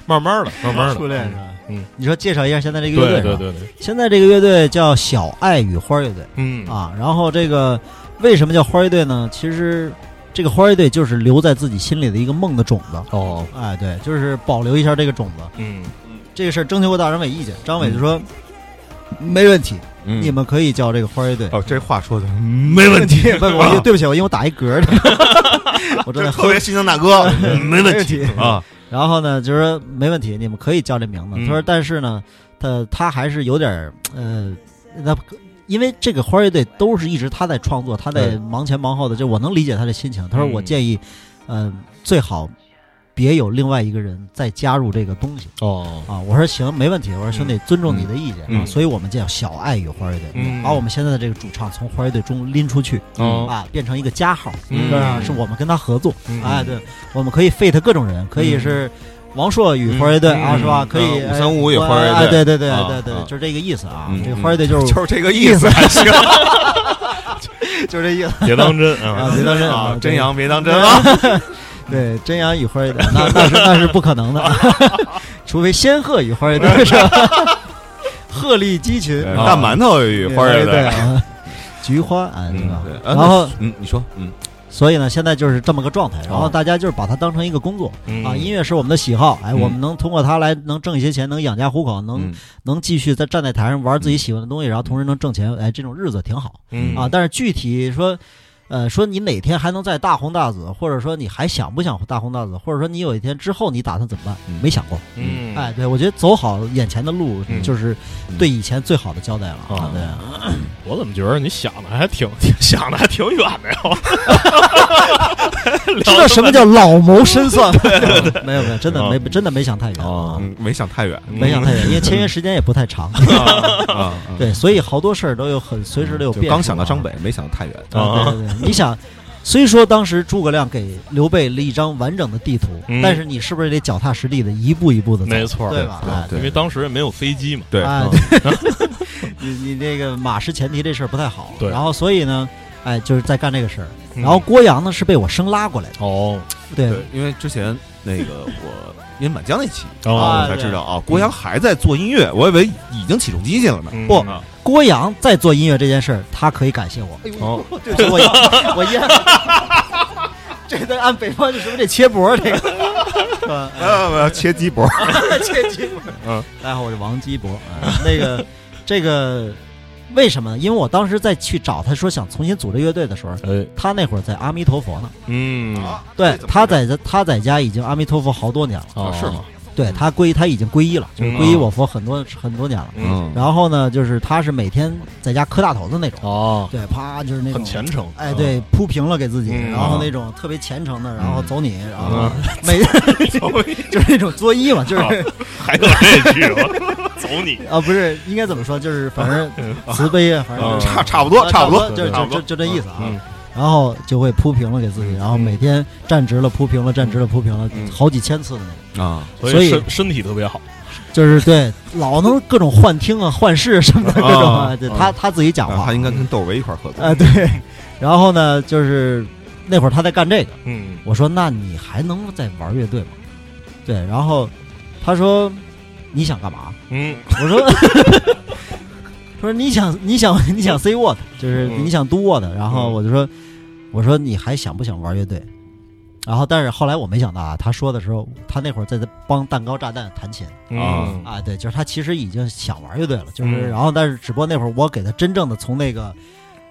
Speaker 3: 慢慢的，慢慢的，
Speaker 4: 初恋是吧？
Speaker 3: 嗯，
Speaker 4: 你说介绍一下现在这个乐队
Speaker 3: 对对对对，
Speaker 4: 现在这个乐队叫小爱与花乐队
Speaker 3: 嗯
Speaker 4: 啊。然后这个为什么叫花乐队呢？其实这个花乐队就是留在自己心里的一个梦的种子。
Speaker 3: 哦，
Speaker 4: 哎，对，就是保留一下这个种子。
Speaker 3: 嗯
Speaker 4: 这个事儿征求过大张伟意见，张伟就说、没问题，
Speaker 2: 嗯
Speaker 4: 你们可以叫这个花乐队。
Speaker 2: 哦，这话说的没问题，
Speaker 4: 不，我 对不起，我因为我打一嗝儿，我正在喝
Speaker 2: 特别心疼大哥，没问题
Speaker 4: 题
Speaker 2: 啊。
Speaker 4: 然后呢，就是说没问题，你们可以叫这名字。
Speaker 3: 嗯
Speaker 4: 他说，但是呢，他他还是有点儿呃，那因为这个花乐队都是一直他在创作，他在忙前忙后的，就我能理解他的心情。他说，
Speaker 3: 嗯
Speaker 4: 我建议，呃，最好别有另外一个人再加入这个东西
Speaker 3: 哦，
Speaker 4: 啊。我说行，没问题。我说兄弟，尊重你的意见啊。
Speaker 2: 嗯
Speaker 4: 所以我们叫小爱与花乐队，
Speaker 3: 嗯
Speaker 4: 把我们现在的这个主唱从花乐队中拎出去
Speaker 3: 哦
Speaker 4: 啊，变成一个加号，
Speaker 3: 嗯
Speaker 4: 对吧？是我们跟他合作。
Speaker 3: 嗯
Speaker 4: 哎，对，我们可以 fit 各种人，可以是王朔与花乐队啊，
Speaker 3: 嗯
Speaker 4: 是吧？
Speaker 3: 嗯
Speaker 4: 可以
Speaker 2: 啊535与
Speaker 4: 哎
Speaker 2: 花乐队
Speaker 4: 哎，对对对
Speaker 2: 啊
Speaker 4: 对对，
Speaker 2: 啊
Speaker 4: 就是这个意思啊
Speaker 2: 嗯。
Speaker 4: 这个花乐队就是
Speaker 2: 就是这个意思，还行
Speaker 4: 就是这意思
Speaker 3: 别当真
Speaker 4: 啊，
Speaker 3: 啊，
Speaker 4: 别当真
Speaker 2: 啊，真
Speaker 4: 阳
Speaker 2: 阳别当真啊！
Speaker 4: 对真阳与花乐队，那那是那是不可能的，除非仙鹤与花乐队是吧？鹤立鸡群，
Speaker 2: 大馒头与花儿的，
Speaker 4: 对啊，菊花啊，对吧？然后
Speaker 2: 嗯，你说，嗯。
Speaker 4: 所以呢，现在就是这么个状态，然后
Speaker 2: 哦。
Speaker 4: 大家就是把它当成一个工作
Speaker 3: 嗯。
Speaker 4: 啊，音乐是我们的喜好，哎，
Speaker 2: 嗯。
Speaker 4: 我们能通过它来能挣一些钱，能养家糊口，能
Speaker 2: 嗯。
Speaker 4: 能继续在站在台上玩自己喜欢的东西，然后同时能挣钱，哎，这种日子挺好
Speaker 3: 嗯。
Speaker 4: 啊。但是具体说，呃，说你哪天还能再大红大紫，或者说你还想不想大红大紫，或者说你有一天之后你打算怎么办？
Speaker 2: 嗯
Speaker 4: 没想过。
Speaker 3: 嗯
Speaker 4: 哎，对我觉得走好眼前的路，
Speaker 3: 嗯
Speaker 4: 就是对以前最好的交代了啊
Speaker 3: 哦。
Speaker 4: 对，
Speaker 3: 我怎么觉得你想的还挺挺 想的还挺远的呀？
Speaker 4: 知道什么叫老谋深算 吗？没有没有，真的没真的没想太远
Speaker 2: 没想太远
Speaker 4: 没想太远，因为签约时间也不太长。对，所以好多事儿都有很随时都有变
Speaker 2: 刚想到张北，没想到太远。
Speaker 4: 啊，对对对，你想，虽说当时诸葛亮给刘备了一张完整的地图，
Speaker 3: 嗯
Speaker 4: 但是你是不是得脚踏实地的一步一步的走？
Speaker 3: 没错
Speaker 4: 对吧？
Speaker 2: 对
Speaker 3: 因为当时也没有飞机嘛。
Speaker 2: 对
Speaker 4: 你你这个马失前蹄这事儿不太好。
Speaker 3: 对
Speaker 4: 然后所以呢，哎，就是在干这个事儿。
Speaker 3: 嗯
Speaker 4: 然后郭阳呢是被我生拉过来的，
Speaker 3: 哦
Speaker 4: 对
Speaker 2: 对，因为之前那个我因为满江那期我才知道啊，郭阳还在做音乐，我以为已经起重机去了呢。
Speaker 3: 嗯
Speaker 4: 不
Speaker 3: 啊
Speaker 4: 郭阳在做音乐这件事儿，他可以感谢我。
Speaker 3: 哦
Speaker 4: 对不起，我 我一这得按北方就什么这切脖这个，是吧？
Speaker 2: 呃，我要切鸡脖，
Speaker 4: 切鸡脖。
Speaker 3: 嗯，
Speaker 4: 大家好，我是王鸡脖。啊那个这个为什么呢？因为我当时在去找他说想重新组织乐队的时候，
Speaker 3: 哎，
Speaker 4: 他那会儿在阿弥陀佛呢。
Speaker 3: 嗯，
Speaker 4: 对他在他在家已经阿弥陀佛好多年了。
Speaker 3: 哦
Speaker 2: 是吗？
Speaker 4: 对他皈他已经皈依了，就是
Speaker 3: 嗯
Speaker 4: 皈依我佛很多很多年了。
Speaker 3: 嗯，
Speaker 4: 然后呢，就是他是每天在家磕大头的那种，
Speaker 3: 哦，
Speaker 4: 对，啪就是那种
Speaker 3: 很虔诚，
Speaker 4: 哎，对，铺平了给自己，
Speaker 3: 嗯。
Speaker 4: 然后那种特别虔诚的，然后走你，然后
Speaker 3: 嗯。
Speaker 4: 每 就是那种作揖嘛，就是
Speaker 3: 啊还有这句吗？走你，
Speaker 4: 啊，不是应该怎么说，就是反正慈悲啊，反正
Speaker 2: 差差不多，差不多，
Speaker 4: 就就就就这意思啊。
Speaker 3: 嗯
Speaker 4: 然后就会铺平了给自己，然后每天站直了铺平了，站直了铺平了
Speaker 3: 嗯，
Speaker 4: 好几千次的那种，
Speaker 2: 啊，
Speaker 4: 所以
Speaker 3: 所以身身体特别好，
Speaker 4: 就是对，老能各种幻听啊、幻视什么的各种啊，对他他自己讲话。
Speaker 2: 啊他，应该跟窦唯一块儿合作。
Speaker 4: 啊对，然后呢，就是那会儿他在干这个。
Speaker 3: 嗯。
Speaker 4: 我说：“那你还能再玩乐队吗？”对，然后他说：“你想干嘛？
Speaker 3: 嗯？”
Speaker 4: 我说：“他 说你想你想你想 say what，就是
Speaker 3: 嗯
Speaker 4: 你想 do what。”然后
Speaker 3: 嗯。
Speaker 4: 我就说：“我说你还想不想玩乐队？”然后，但是后来我没想到啊，他说的时候，他那会儿在帮蛋糕炸弹弹琴
Speaker 3: 嗯
Speaker 4: 啊，对，就是他其实已经想玩乐队了，就是，
Speaker 3: 嗯
Speaker 4: 然后但是只不过那会儿我给他真正的从那个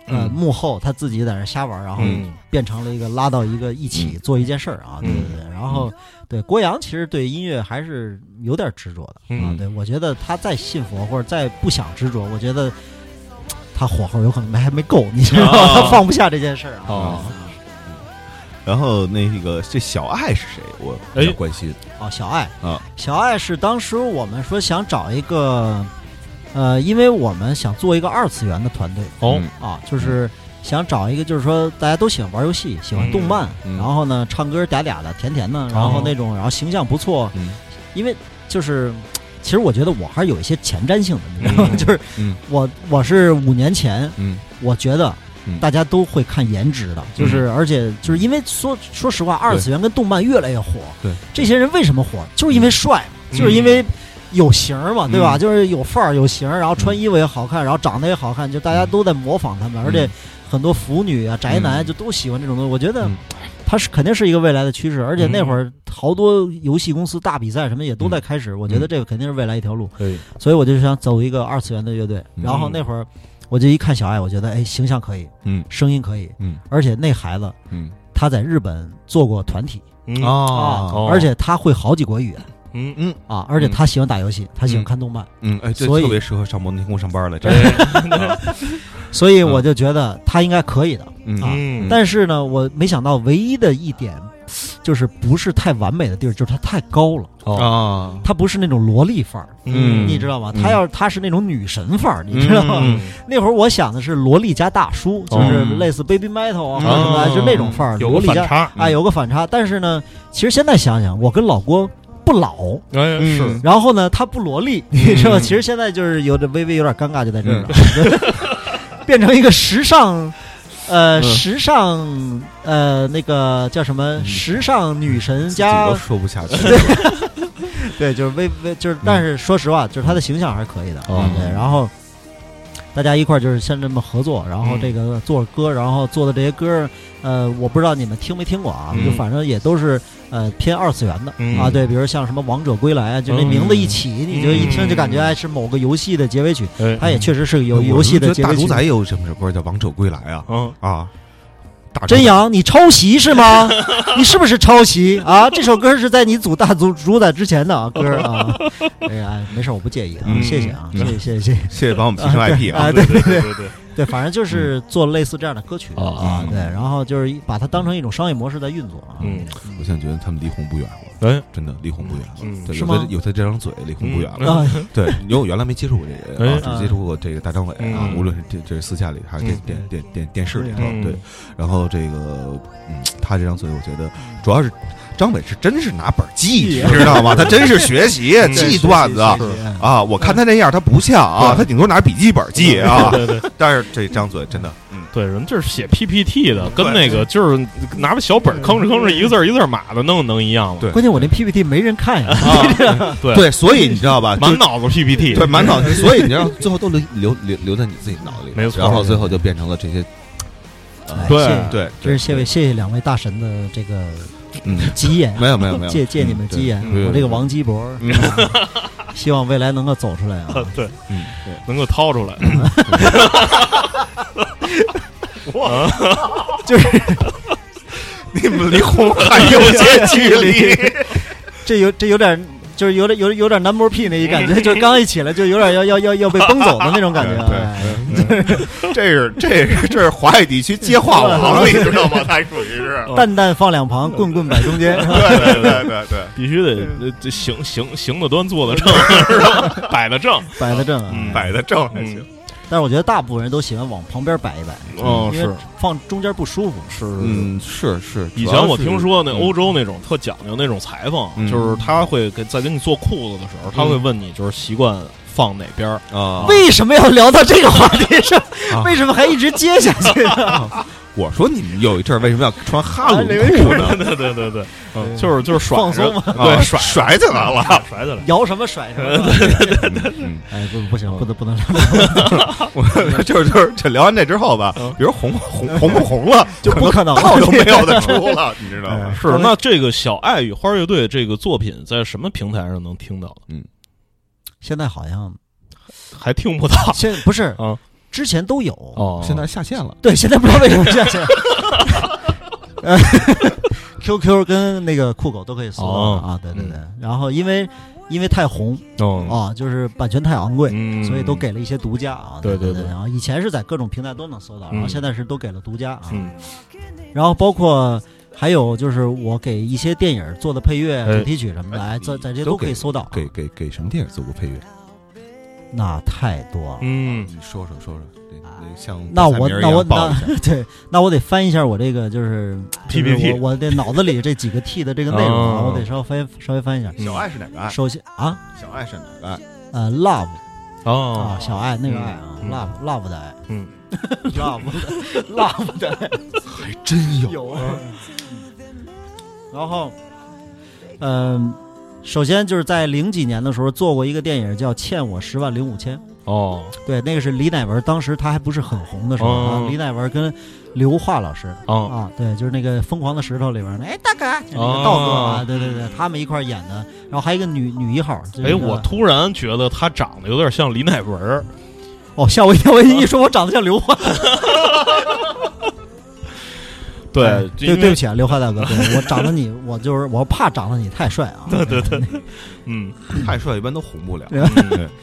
Speaker 4: 呃
Speaker 2: 嗯
Speaker 4: 幕后他自己在那瞎玩，然后
Speaker 3: 嗯
Speaker 4: 变成了一个拉到一个一起做一件事儿啊，对
Speaker 3: 嗯
Speaker 4: 对对。然后对郭阳其实对音乐还是有点执着的啊，
Speaker 3: 嗯
Speaker 4: 对我觉得他再信佛或者再不想执着，我觉得他火候有可能还没够，你知道他放不下这件事儿啊。
Speaker 3: 哦。
Speaker 2: 然后那个这小爱是谁？我比较
Speaker 3: 哎
Speaker 2: 关心。
Speaker 4: 哦，小爱。
Speaker 2: 啊，
Speaker 4: 小爱是当时我们说想找一个，呃，因为我们想做一个二次元的团队。
Speaker 3: 哦。
Speaker 2: 嗯。
Speaker 4: 啊，就是想找一个，就是说大家都喜欢玩游戏，喜欢动漫，
Speaker 2: 嗯嗯。
Speaker 4: 然后呢唱歌嗲嗲的、甜甜的，然后那种，然后形象不错，
Speaker 2: 嗯。
Speaker 4: 因为就是。其实我觉得我还是有一些前瞻性的，你知道吗？
Speaker 3: 嗯
Speaker 4: 就是
Speaker 2: 嗯。
Speaker 4: 我我是五年前，
Speaker 2: 嗯。
Speaker 4: 我觉得
Speaker 2: 嗯。
Speaker 4: 大家都会看颜值的，就是而且就是因为说说实话，二次元跟动漫越来越火，
Speaker 2: 对。
Speaker 4: 这些人为什么火？就是因为帅就是因为有型儿嘛，对吧？
Speaker 2: 嗯
Speaker 4: 就是有范儿、有型儿，然后穿衣服也好看，然后长得也好看，就大家都在模仿他们，而且很多腐女啊、宅男
Speaker 2: 嗯。
Speaker 4: 就都喜欢这种东西。我觉得
Speaker 2: 嗯
Speaker 4: 它是肯定是一个未来的趋势，而且那会儿好多游戏公司大比赛什么也都在开始，我觉得这个肯定是未来一条路。
Speaker 3: 对，
Speaker 4: 所以我就想走一个二次元的乐队。
Speaker 2: 嗯。
Speaker 4: 然后那会儿我就一看小爱，我觉得哎，形象可以，
Speaker 2: 嗯。
Speaker 4: 声音可以，
Speaker 2: 嗯。
Speaker 4: 而且那孩子
Speaker 2: 嗯。
Speaker 4: 他在日本做过团体。
Speaker 3: 嗯。
Speaker 2: 啊。
Speaker 3: 哦。
Speaker 4: 而且他会好几国语言。
Speaker 3: 嗯
Speaker 2: 嗯。
Speaker 4: 啊，而且他喜欢打游戏，他喜欢
Speaker 2: 嗯
Speaker 4: 看动漫，
Speaker 2: 嗯，哎，这
Speaker 4: 所以
Speaker 2: 特别适合上摩登天空上班了。
Speaker 4: 所以我就觉得他应该可以的。
Speaker 2: 嗯。
Speaker 4: 但是呢，我没想到唯一的一点就是不是太完美的地儿，就是它太高了，
Speaker 3: 哦。
Speaker 2: 啊，
Speaker 4: 它不是那种萝莉范儿。
Speaker 2: 嗯。
Speaker 4: 你知道吗？
Speaker 2: 嗯。
Speaker 4: 他要它是那种女神范儿，你知道吗？
Speaker 3: 嗯。
Speaker 4: 那会儿我想的是萝莉加大叔，就是
Speaker 2: 嗯
Speaker 4: 类似 baby metal 啊，什么，就那种范儿，
Speaker 3: 有
Speaker 4: 萝莉加
Speaker 3: 个反差，
Speaker 4: 啊，有个反差。但是呢，其实现在想想，我跟老郭不老，
Speaker 3: 哎
Speaker 2: 嗯。
Speaker 3: 是。
Speaker 4: 然后呢，他不萝莉，你知道吗？其实现在就是有点微微有点尴尬，就在这儿了，变成一个时尚。呃，
Speaker 2: 嗯
Speaker 4: 时尚，呃，那个叫什么？时尚女神
Speaker 2: 自己都说不下去。
Speaker 4: 对，就是微微就是，但是说实话，就是她的形象还是可以的，
Speaker 3: 嗯
Speaker 4: 对。然后大家一块儿就是先这么合作，然后
Speaker 3: 嗯。
Speaker 4: 这个做歌，然后做的这些歌，呃，我不知道你们听没听过啊，
Speaker 3: 嗯。
Speaker 4: 就反正也都是呃偏二次元的、
Speaker 3: 嗯。
Speaker 4: 啊，对，比如像什么《王者归来》啊，就那
Speaker 3: 嗯。
Speaker 4: 名字一起，你就一听就感觉是某个游戏的结尾曲，
Speaker 3: 哎
Speaker 4: 它也确实是有游戏的
Speaker 2: 大
Speaker 4: 结尾曲。
Speaker 2: 大主宰有什么首歌叫《王者归来》啊。
Speaker 3: 嗯。
Speaker 2: 啊，
Speaker 4: 真阳，你抄袭是吗？你是不是抄袭啊？这首歌是在你组大组主宰之前的啊歌啊。哎呀，没事，我不介意啊，
Speaker 2: 嗯
Speaker 4: 谢谢啊，
Speaker 2: 嗯
Speaker 4: 谢谢谢谢谢谢。
Speaker 2: 谢谢帮我们提升 IP 啊
Speaker 4: 啊，
Speaker 3: 对
Speaker 4: 对
Speaker 3: 对对对，
Speaker 4: 对，反正就是做类似这样的歌曲
Speaker 3: 啊
Speaker 4: 对，然后就是把它当成一种商业模式在运作啊。
Speaker 3: 嗯
Speaker 2: 我现在觉得他们离红不远了，
Speaker 3: 哎
Speaker 2: 真的离红不远了。
Speaker 3: 嗯
Speaker 2: 对，
Speaker 4: 是吗
Speaker 2: 有他有他这张嘴，离红不远了。
Speaker 4: 啊，
Speaker 2: 对，因为我原来没接触过这人啊，
Speaker 3: 哎
Speaker 2: 只接触过这个大张伟啊
Speaker 3: 嗯，
Speaker 2: 无论是这这私下里还是电
Speaker 3: 嗯
Speaker 2: 电电电电视里头，
Speaker 3: 嗯
Speaker 2: 对。然后这个，嗯，他这张嘴，我觉得主要是张伟是真是拿本儿记，你知道吗？他真是学习 记段子啊。我看他那样，他不像啊，他顶多拿笔记本记啊。
Speaker 3: 对对
Speaker 2: 但是这张嘴真的，嗯，
Speaker 3: 对，人就是写 PPT 的，跟那个就是拿个小本儿吭哧吭哧一个字儿一个字儿码的，能能一样吗？
Speaker 2: 对
Speaker 4: 关键我那 PPT 没人看呀。
Speaker 3: 啊，对
Speaker 2: 对，所以你知道吧？
Speaker 3: 满脑子 PPT，
Speaker 2: 对，满脑子，所以你知道，最后都留留留留在你自己脑子里，
Speaker 3: 没错
Speaker 2: 然后最后就变成了这些
Speaker 3: 对
Speaker 2: 对，
Speaker 4: 真是谢谢谢谢两位大神的这个
Speaker 2: 嗯，
Speaker 4: 吉言，
Speaker 2: 没有没有没有，
Speaker 4: 借借你们吉言，我这个王基博，
Speaker 2: 嗯。
Speaker 4: 啊 希望未来能够走出来啊！
Speaker 3: 对，
Speaker 2: 嗯对，
Speaker 3: 能够掏出来。就是。
Speaker 2: 你们离红还有些距离，
Speaker 4: 这有这有点就是有点有有点男模屁那一感觉，就是刚一起来就有点要要要要被崩走的那种感觉。
Speaker 2: 对
Speaker 4: 哎
Speaker 2: 这是这是这是华语地区接话王，你知道吗？他属于是，
Speaker 4: 蛋蛋放两旁，棍棍摆中间。
Speaker 2: 对对对对对，
Speaker 3: 必须得行行行得端，坐得正，是吧？摆得正。
Speaker 4: 摆得正
Speaker 2: 摆得正还行。
Speaker 4: 但是我觉得大部分人都喜欢往旁边摆一摆，
Speaker 3: 哦，是
Speaker 4: 放中间不舒服。
Speaker 3: 是
Speaker 2: 嗯，是是，
Speaker 3: 以前我听说那
Speaker 2: 嗯
Speaker 3: 欧洲那种特讲究那种裁缝，
Speaker 2: 嗯
Speaker 3: 就是他会给在给你做裤子的时候，他会问你就是习惯放哪边儿。
Speaker 2: 啊，
Speaker 4: 为什么要聊到这个话题上？
Speaker 2: 啊
Speaker 4: 为什么还一直接下去呢？
Speaker 2: 我说你们有一阵儿为什么要穿哈伦
Speaker 4: 啊
Speaker 2: 裤呢？
Speaker 3: 对对对对，嗯，就是就是甩
Speaker 4: 放松嘛
Speaker 3: 对，甩
Speaker 2: 甩起来了。
Speaker 3: 甩起来。
Speaker 4: 摇什么甩什么？
Speaker 2: 嗯，
Speaker 4: 哎，不不行，不能不能聊。
Speaker 2: 我就是就是这聊完这之后吧，比如红红红不红了，
Speaker 4: 就不可能了
Speaker 2: 套都没有的出了，你知道吗？
Speaker 3: 是，那这个小爱与花乐队这个作品在什么平台上能听到？
Speaker 4: 现在好像
Speaker 3: 还听不到
Speaker 4: 现不是
Speaker 3: 啊？
Speaker 4: 之前都有
Speaker 3: 哦，
Speaker 2: 现在下线了。
Speaker 4: 对，现在不知道为什么下线。呃 QQ 跟那个酷狗都可以搜啊，对对对。然后因为因为太红
Speaker 3: 哦，
Speaker 4: 啊，就是版权太昂贵，
Speaker 3: 嗯
Speaker 4: 所以都给了一些独家啊。对
Speaker 3: 对对对
Speaker 4: 然后以前是在各种平台都能搜到，然后
Speaker 3: 嗯
Speaker 4: 现在是都给了独家啊。
Speaker 3: 嗯
Speaker 4: 然后包括还有就是我给一些电影做的配乐、
Speaker 3: 哎
Speaker 4: 主题曲什么的，哎，在在这都可以搜到啊。
Speaker 2: 给给给什么电影做过配乐？
Speaker 4: 那太多了。
Speaker 3: 嗯
Speaker 2: 你说说说说，这那像
Speaker 4: 那我那我那 对，那我得翻一下我这个就是
Speaker 3: PPT
Speaker 4: 我我这脑子里这几个 T 的这个内容我得稍微翻稍微翻一下。
Speaker 2: 小爱是哪个爱？
Speaker 4: 首先啊，
Speaker 2: 小爱是哪个爱？
Speaker 4: 呃，love
Speaker 3: 哦。
Speaker 4: 啊，小爱那个爱啊
Speaker 3: 嗯
Speaker 4: ，love love 的爱，
Speaker 3: 嗯，
Speaker 4: love 的 love 的爱。
Speaker 2: 还真有
Speaker 4: 有啊。然后，嗯，首先就是在零几年的时候做过一个电影叫《欠我十万零五千》，
Speaker 3: 哦。
Speaker 4: 对，那个是李乃文，当时他还不是很红的时候啊
Speaker 3: 哦，
Speaker 4: 李乃文跟刘桦老师。
Speaker 3: 哦。
Speaker 4: 啊，对，就是那个《疯狂的石头》里边儿的，哎，大哥，道哥啊，对对对，他们一块儿演的，然后还有一个女女一号，就是
Speaker 3: 哎，我突然觉得他长得有点像李乃文。
Speaker 4: 哦吓我一跳，我一说我长得像刘桦，
Speaker 3: 对
Speaker 4: 对对不起啊，刘桦大哥，对 我长得你，我就是我怕长得你太帅啊，对对对，
Speaker 3: 嗯。
Speaker 2: 太帅一般都红不了。
Speaker 4: 对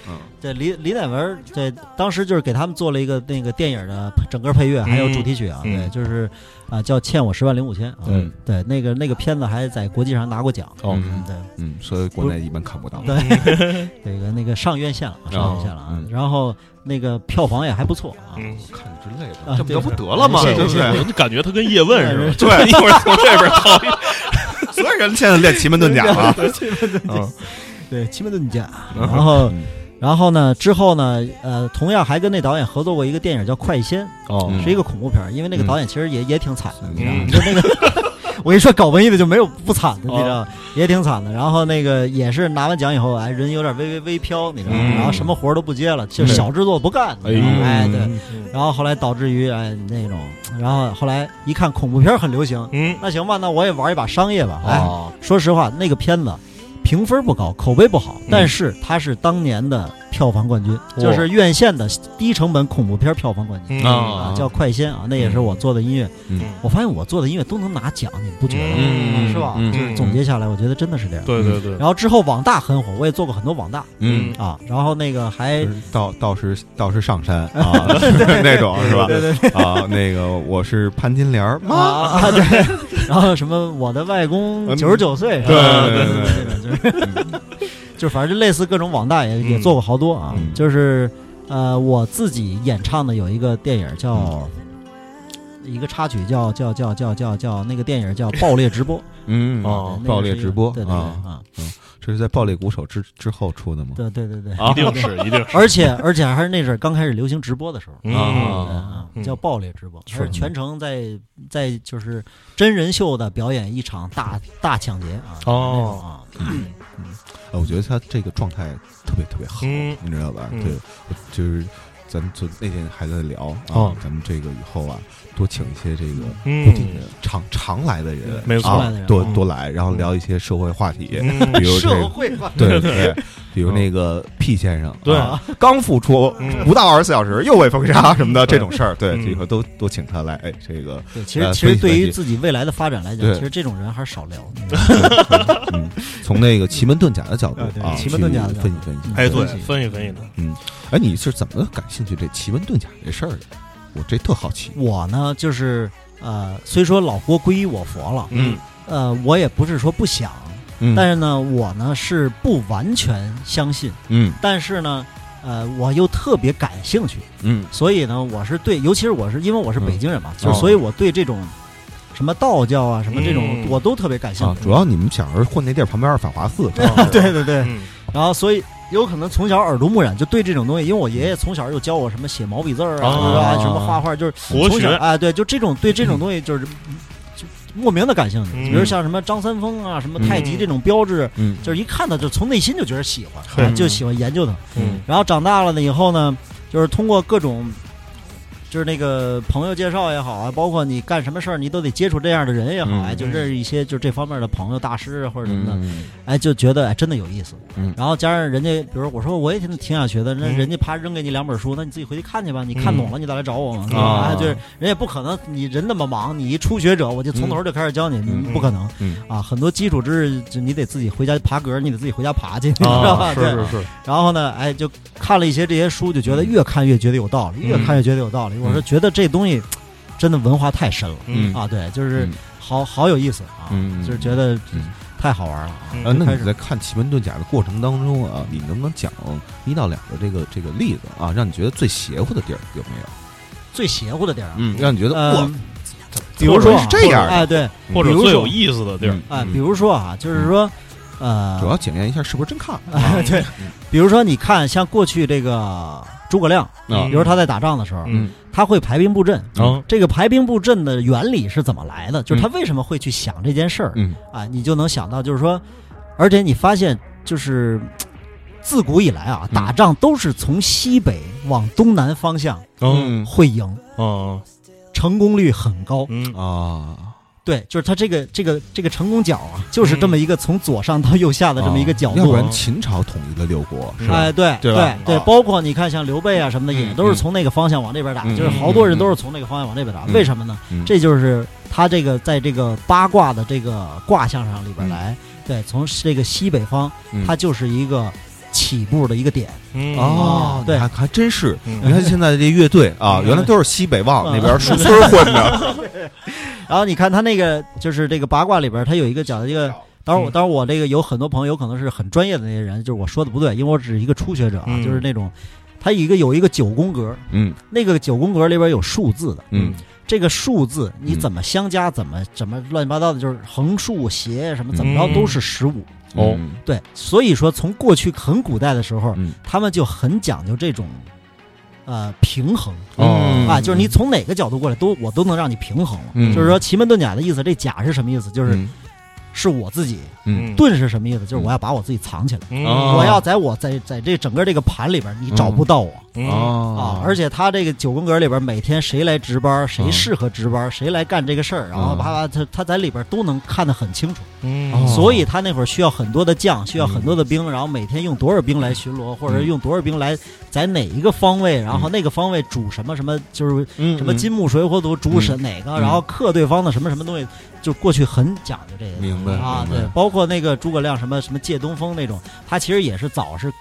Speaker 2: 嗯对，
Speaker 4: 李李乃文，对，当时就是给他们做了一个那个电影的整个配乐，还有主题曲啊，
Speaker 3: 嗯
Speaker 4: 对，就是啊叫欠我十万零五千啊，
Speaker 2: 嗯
Speaker 4: 对，那个那个片子还在国际上拿过奖，
Speaker 3: 哦
Speaker 2: 嗯
Speaker 4: 对。
Speaker 2: 嗯，所以国内一般看不到。
Speaker 4: 对，那个那个上院线了，上院线了啊
Speaker 2: 嗯。
Speaker 4: 然后那个票房也还不错啊。
Speaker 3: 嗯，
Speaker 2: 看之类的，
Speaker 4: 啊
Speaker 2: 这不就不得了吗？对不对？
Speaker 3: 我就感觉他跟叶问似的，
Speaker 2: 对
Speaker 3: 一会儿从这边掏一，
Speaker 2: 所有人现在练奇门遁甲了。
Speaker 3: 嗯
Speaker 4: 对，奇门遁甲。然后，
Speaker 2: 嗯
Speaker 4: 然后呢，之后呢，呃，同样还跟那导演合作过一个电影叫《快仙
Speaker 3: 哦》，
Speaker 2: 嗯
Speaker 4: 是一个恐怖片儿，因为那个导演其实也也挺惨的，你知道吗？
Speaker 3: 嗯
Speaker 4: 就那个。我跟你说，搞文艺的就没有不惨的，你知道也挺惨的。然后那个也是拿完奖以后，哎，人有点微微微飘，你知道吗？
Speaker 3: 嗯
Speaker 4: 然后什么活儿都不接了，就小制作不干，你知道吗
Speaker 3: 哎
Speaker 4: 哎，对。然后后来导致于哎那种，然后后来一看恐怖片很流行，
Speaker 3: 嗯，
Speaker 4: 那行吧，那我也玩一把商业吧。哎，
Speaker 3: 哦
Speaker 4: 说实话，那个片子评分不高，口碑不好，但是它是当年的票房冠军，
Speaker 3: 哇。
Speaker 4: 就是院线的低成本恐怖片票房冠军。
Speaker 3: 嗯。
Speaker 4: 啊，叫《快仙》啊，那也是我做的音乐。
Speaker 2: 嗯。
Speaker 4: 我发现我做的音乐都能拿奖，你不觉得吗？
Speaker 3: 嗯。
Speaker 4: 是吧？
Speaker 2: 嗯。
Speaker 4: 就是总结下来，我觉得真的是这样。
Speaker 3: 对对对，
Speaker 4: 然后之后网大很火，我也做过很多网大。
Speaker 2: 嗯，
Speaker 4: 啊。然后那个还
Speaker 2: 就是道道士道士上山 啊，那种是吧？
Speaker 4: 对对对。
Speaker 2: 啊，那个我是潘金莲儿
Speaker 4: 啊
Speaker 2: 妈，
Speaker 4: 啊。对，然后什么我的外公
Speaker 2: 嗯。
Speaker 4: 九十九岁，
Speaker 2: 对对
Speaker 4: 对，就是就反正就类似各种网大也也
Speaker 3: 嗯
Speaker 4: 做过好多啊，
Speaker 2: 嗯。
Speaker 4: 就是呃我自己演唱的有一个电影叫。一个插曲叫叫叫叫叫叫那个电影叫《爆裂直播》
Speaker 2: 嗯。
Speaker 3: 哦
Speaker 2: 爆裂直播
Speaker 4: 对对对
Speaker 2: 啊，
Speaker 4: 啊，
Speaker 2: 这是在暴力鼓手之之后出的吗？
Speaker 4: 对对对对，
Speaker 3: 一定是一定是，
Speaker 4: 而且而且还是那阵儿刚开始流行直播的时候，
Speaker 3: 嗯
Speaker 4: 对
Speaker 2: 啊
Speaker 4: 叫暴力直播，
Speaker 2: 是
Speaker 4: 全程在在就是真人秀的表演一场大大抢劫啊！
Speaker 3: 哦
Speaker 4: 啊，
Speaker 2: 呃我觉得他这个状态特别特别好，
Speaker 3: 嗯
Speaker 2: 你知道吧？
Speaker 3: 嗯
Speaker 2: 对，我就是咱就那天还在聊啊
Speaker 3: 哦，
Speaker 2: 咱们这个以后啊，多请一些这个
Speaker 3: 嗯。
Speaker 2: 固定的常常来的人，
Speaker 3: 没错。
Speaker 2: 多多来，然后聊一些社会话题，
Speaker 3: 嗯。
Speaker 2: 比如这
Speaker 4: 社会话题。
Speaker 2: 对对，比如那个 P 先生，
Speaker 3: 对。
Speaker 2: 啊刚复出
Speaker 3: 嗯。
Speaker 2: 不到二十四小时又被封杀什么的这种事儿，对，
Speaker 3: 嗯。
Speaker 2: 以后都都请他来，哎，这个
Speaker 4: 对，其
Speaker 2: 呃
Speaker 4: 实其实对于自己未来的发展来讲，其实这种人还是少聊。
Speaker 2: 嗯，从那个奇门遁甲的角度
Speaker 4: 奇门遁甲的
Speaker 2: 分析分析。
Speaker 3: 哎，对
Speaker 4: 分，析
Speaker 3: 分析分析的，
Speaker 2: 嗯，哎，你是怎么感兴趣这奇门遁甲这事儿的？我这特好奇。
Speaker 4: 我呢，就是呃，虽说老郭皈依我佛了，
Speaker 3: 嗯
Speaker 4: 呃，我也不是说不想，
Speaker 2: 嗯
Speaker 4: 但是呢，我呢是不完全相信，
Speaker 2: 嗯
Speaker 4: 但是呢，呃，我又特别感兴趣，
Speaker 2: 嗯
Speaker 4: 所以呢，我是对，尤其是我是因为我是北京人嘛，就所以我对这种什么道教啊，什么这种、
Speaker 3: 嗯
Speaker 4: 我都特别感兴
Speaker 2: 啊
Speaker 4: 趣。，
Speaker 2: 主要你们小时候混那地儿旁边是法华寺，
Speaker 4: 对对对，
Speaker 3: 嗯
Speaker 4: 然后所以有可能从小耳濡目染，就对这种东西，因为我爷爷从小就教我什么写毛笔字儿啊？什么画画，就是从小哎，对，就这种对这种东西就是就莫名的感兴趣。
Speaker 3: 嗯
Speaker 4: 比如像什么张三丰啊，什么太极这种标志，
Speaker 2: 嗯
Speaker 4: 就是一看到就从内心就觉得喜欢，就喜欢研究它。
Speaker 3: 嗯
Speaker 4: 然后长大了呢以后呢，就是通过各种。就是那个朋友介绍也好啊，包括你干什么事儿，你都得接触这样的人也好，
Speaker 2: 嗯
Speaker 4: 哎，就认识一些就这方面的朋友、大师啊或者什么的，
Speaker 2: 嗯
Speaker 4: 哎，就觉得哎真的有意思。
Speaker 2: 嗯
Speaker 4: 然后加上人家，比如我说我也挺挺想学的，那
Speaker 3: 嗯
Speaker 4: 人家啪扔给你两本书，那你自己回去看去吧。你看懂了，你再来找我嘛。
Speaker 2: 啊
Speaker 4: 啊，就是人也不可能，你人那么忙，你一初学者，我就从头就开始教你，
Speaker 2: 嗯
Speaker 4: 不可能
Speaker 2: 嗯
Speaker 4: 啊。很多基础知识，就你得自己回家爬格，你得自己回家爬去，你知道
Speaker 3: 啊，
Speaker 4: 吧？
Speaker 3: 是
Speaker 4: 对。
Speaker 3: 是是，
Speaker 4: 然后呢，哎，就看了一些这些书，就觉得越看越觉得有道理，
Speaker 3: 嗯
Speaker 4: 越看越觉得有道理。我是觉得这东西真的文化太深了
Speaker 2: 嗯。
Speaker 4: 啊，对，就是
Speaker 2: 嗯。
Speaker 4: 好好有意思啊，
Speaker 2: 嗯
Speaker 4: 就是觉得
Speaker 2: 嗯。
Speaker 4: 太好玩了啊。
Speaker 2: 那
Speaker 4: 开始
Speaker 2: 你在看奇门遁甲的过程当中啊，你能不能讲一到两个这个这个例子啊，让你觉得最邪乎的地儿有没有？
Speaker 4: 最邪乎的地儿啊，
Speaker 2: 嗯，让你觉得
Speaker 4: 呃
Speaker 2: 哇，
Speaker 4: 比如说啊
Speaker 2: 是这样的
Speaker 4: 哎，对，
Speaker 3: 或者最有意思的地儿
Speaker 2: 嗯，
Speaker 4: 哎，
Speaker 2: 嗯
Speaker 4: 比如说啊，就是说，呃，
Speaker 2: 主要检验一下是不是真看
Speaker 4: 啊对，比如说你看，像过去这个诸葛亮，
Speaker 2: 啊
Speaker 4: 比如他在打仗的时候，
Speaker 2: 嗯
Speaker 4: 他会排兵布阵。
Speaker 3: 啊，
Speaker 4: 这个排兵布阵的原理是怎么来的？就是他为什么会去想这件事儿？
Speaker 2: 嗯。
Speaker 4: 啊？你就能想到，就是说，而且你发现，就是自古以来啊，
Speaker 2: 嗯。
Speaker 4: 打仗都是从西北往东南方向
Speaker 3: 嗯
Speaker 4: 会赢，
Speaker 3: 嗯
Speaker 4: 成功率很高。
Speaker 3: 嗯。
Speaker 2: 啊，
Speaker 4: 对，就是他这个这个这个成功角啊，就是这么一个从左上到右下的这么一个角度。
Speaker 2: 啊要不然秦朝统一了六国是吧？
Speaker 4: 哎，对
Speaker 2: 对吧
Speaker 4: 对
Speaker 2: 啊
Speaker 4: 包括你看像刘备啊什么的，也
Speaker 2: 嗯
Speaker 4: 都是从那个方向往这边打，
Speaker 2: 嗯
Speaker 4: 就是好多人都是从那个方向往这边打。
Speaker 2: 嗯
Speaker 4: 为什么呢？
Speaker 2: 嗯
Speaker 4: 这就是他这个在这个八卦的这个卦象上里边
Speaker 2: 嗯
Speaker 4: 来，对，从这个西北方，
Speaker 2: 嗯
Speaker 4: 它就是一个起步的一个点。
Speaker 3: 嗯。
Speaker 2: 哦，
Speaker 4: 对。
Speaker 2: 还还真是。
Speaker 3: 嗯。
Speaker 2: 你看现在的这乐队啊，
Speaker 4: 嗯。
Speaker 2: 原来都是西北望
Speaker 4: 嗯。
Speaker 2: 那边 树村混的，
Speaker 4: 然后你看他那个就是这个八卦里边，他有一个讲的这个。当然我，当然我这个有很多朋友有可能是很专业的那些人，就是我说的不对，因为我只是一个初学者啊，
Speaker 3: 嗯。
Speaker 4: 就是那种，他一个有一个九宫格，
Speaker 2: 嗯。
Speaker 4: 那个九宫格里边有数字的，
Speaker 2: 嗯
Speaker 4: 这个数字你
Speaker 2: 嗯
Speaker 4: 怎么相加，怎么怎么乱七八糟的，就是横竖斜什么怎么着
Speaker 3: 嗯
Speaker 4: 都是十五。
Speaker 3: 哦。
Speaker 2: 嗯
Speaker 4: 对，所以说从过去很古代的时候，
Speaker 2: 嗯。
Speaker 4: 他们就很讲究这种呃平衡。
Speaker 2: 哦。
Speaker 4: 啊，就是你从哪个角度过来都我都能让你平衡了。
Speaker 2: 嗯。
Speaker 4: 就是说奇门遁甲的意思，这甲是什么意思？就是
Speaker 2: 嗯
Speaker 4: 是我自己。
Speaker 2: 嗯
Speaker 4: 遁是什么意思？就是我要把我自己藏起来，
Speaker 3: 嗯
Speaker 2: 哦
Speaker 4: 我要在我在在这整个这个盘里边，你找不到我。
Speaker 3: 嗯
Speaker 2: 哦
Speaker 4: 啊，而且他这个九宫格里边，每天谁来值班，谁
Speaker 2: 嗯
Speaker 4: 适合值班，谁来干这个事儿，然后
Speaker 2: 嗯
Speaker 4: 啪啪，他他在里边都能看得很清楚。
Speaker 3: 嗯
Speaker 2: 哦
Speaker 4: 所以他那会儿需要很多的将，需要很多的兵，然后每天用多少兵来巡逻，或者用多少兵来在哪一个方位，然后那个方位主什么什么，就是
Speaker 2: 嗯
Speaker 4: 什么金木水火土主审哪个，
Speaker 2: 嗯
Speaker 4: 然后克对方的什么什么东西，就过去很讲究这些。
Speaker 2: 明白
Speaker 4: 啊，对，包括那个诸葛亮什么什么借东风那种，他其实也是早是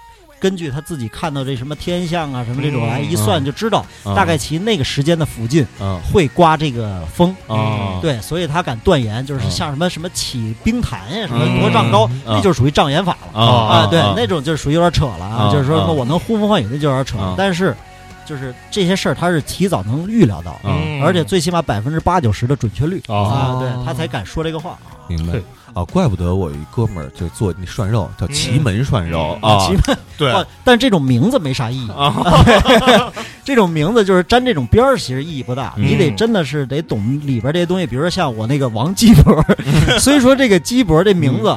Speaker 4: 根据他自己看到这什么天象啊什么这种
Speaker 3: 嗯
Speaker 4: 来一算就知道
Speaker 2: 啊
Speaker 4: 大概其那个时间的附近
Speaker 2: 啊
Speaker 4: 会刮这个风。
Speaker 2: 啊
Speaker 4: 对，所以他敢断言，就是
Speaker 2: 嗯。
Speaker 4: 像什么什么起冰潭呀，什么
Speaker 2: 嗯。
Speaker 4: 多丈高，
Speaker 2: 嗯。
Speaker 4: 那就是属于障眼法了。
Speaker 2: 啊
Speaker 4: 对，那种就是属于有点扯了
Speaker 2: 啊
Speaker 4: 啊，就是说
Speaker 2: 说
Speaker 4: 我能呼风唤雨，那就有点扯。但是，就是这些事儿他是提早能预料到，
Speaker 3: 嗯。
Speaker 4: 而且最起码百分之八九十的准确率
Speaker 3: 啊
Speaker 4: 啊，对他才敢说这个话。
Speaker 2: 明白。
Speaker 3: 对
Speaker 2: 啊，怪不得我有一哥们儿就做那涮肉，叫奇门涮肉
Speaker 3: 嗯
Speaker 2: 啊。
Speaker 4: 奇，门
Speaker 2: 对。
Speaker 4: 哇但这种名字没啥意义。
Speaker 2: 啊，
Speaker 4: 这种名字就是沾这种边儿，其实意义不大。
Speaker 3: 嗯。
Speaker 4: 你得真的是得懂里边这些东西，比如说像我那个王鸡脖，虽说这个鸡脖这名字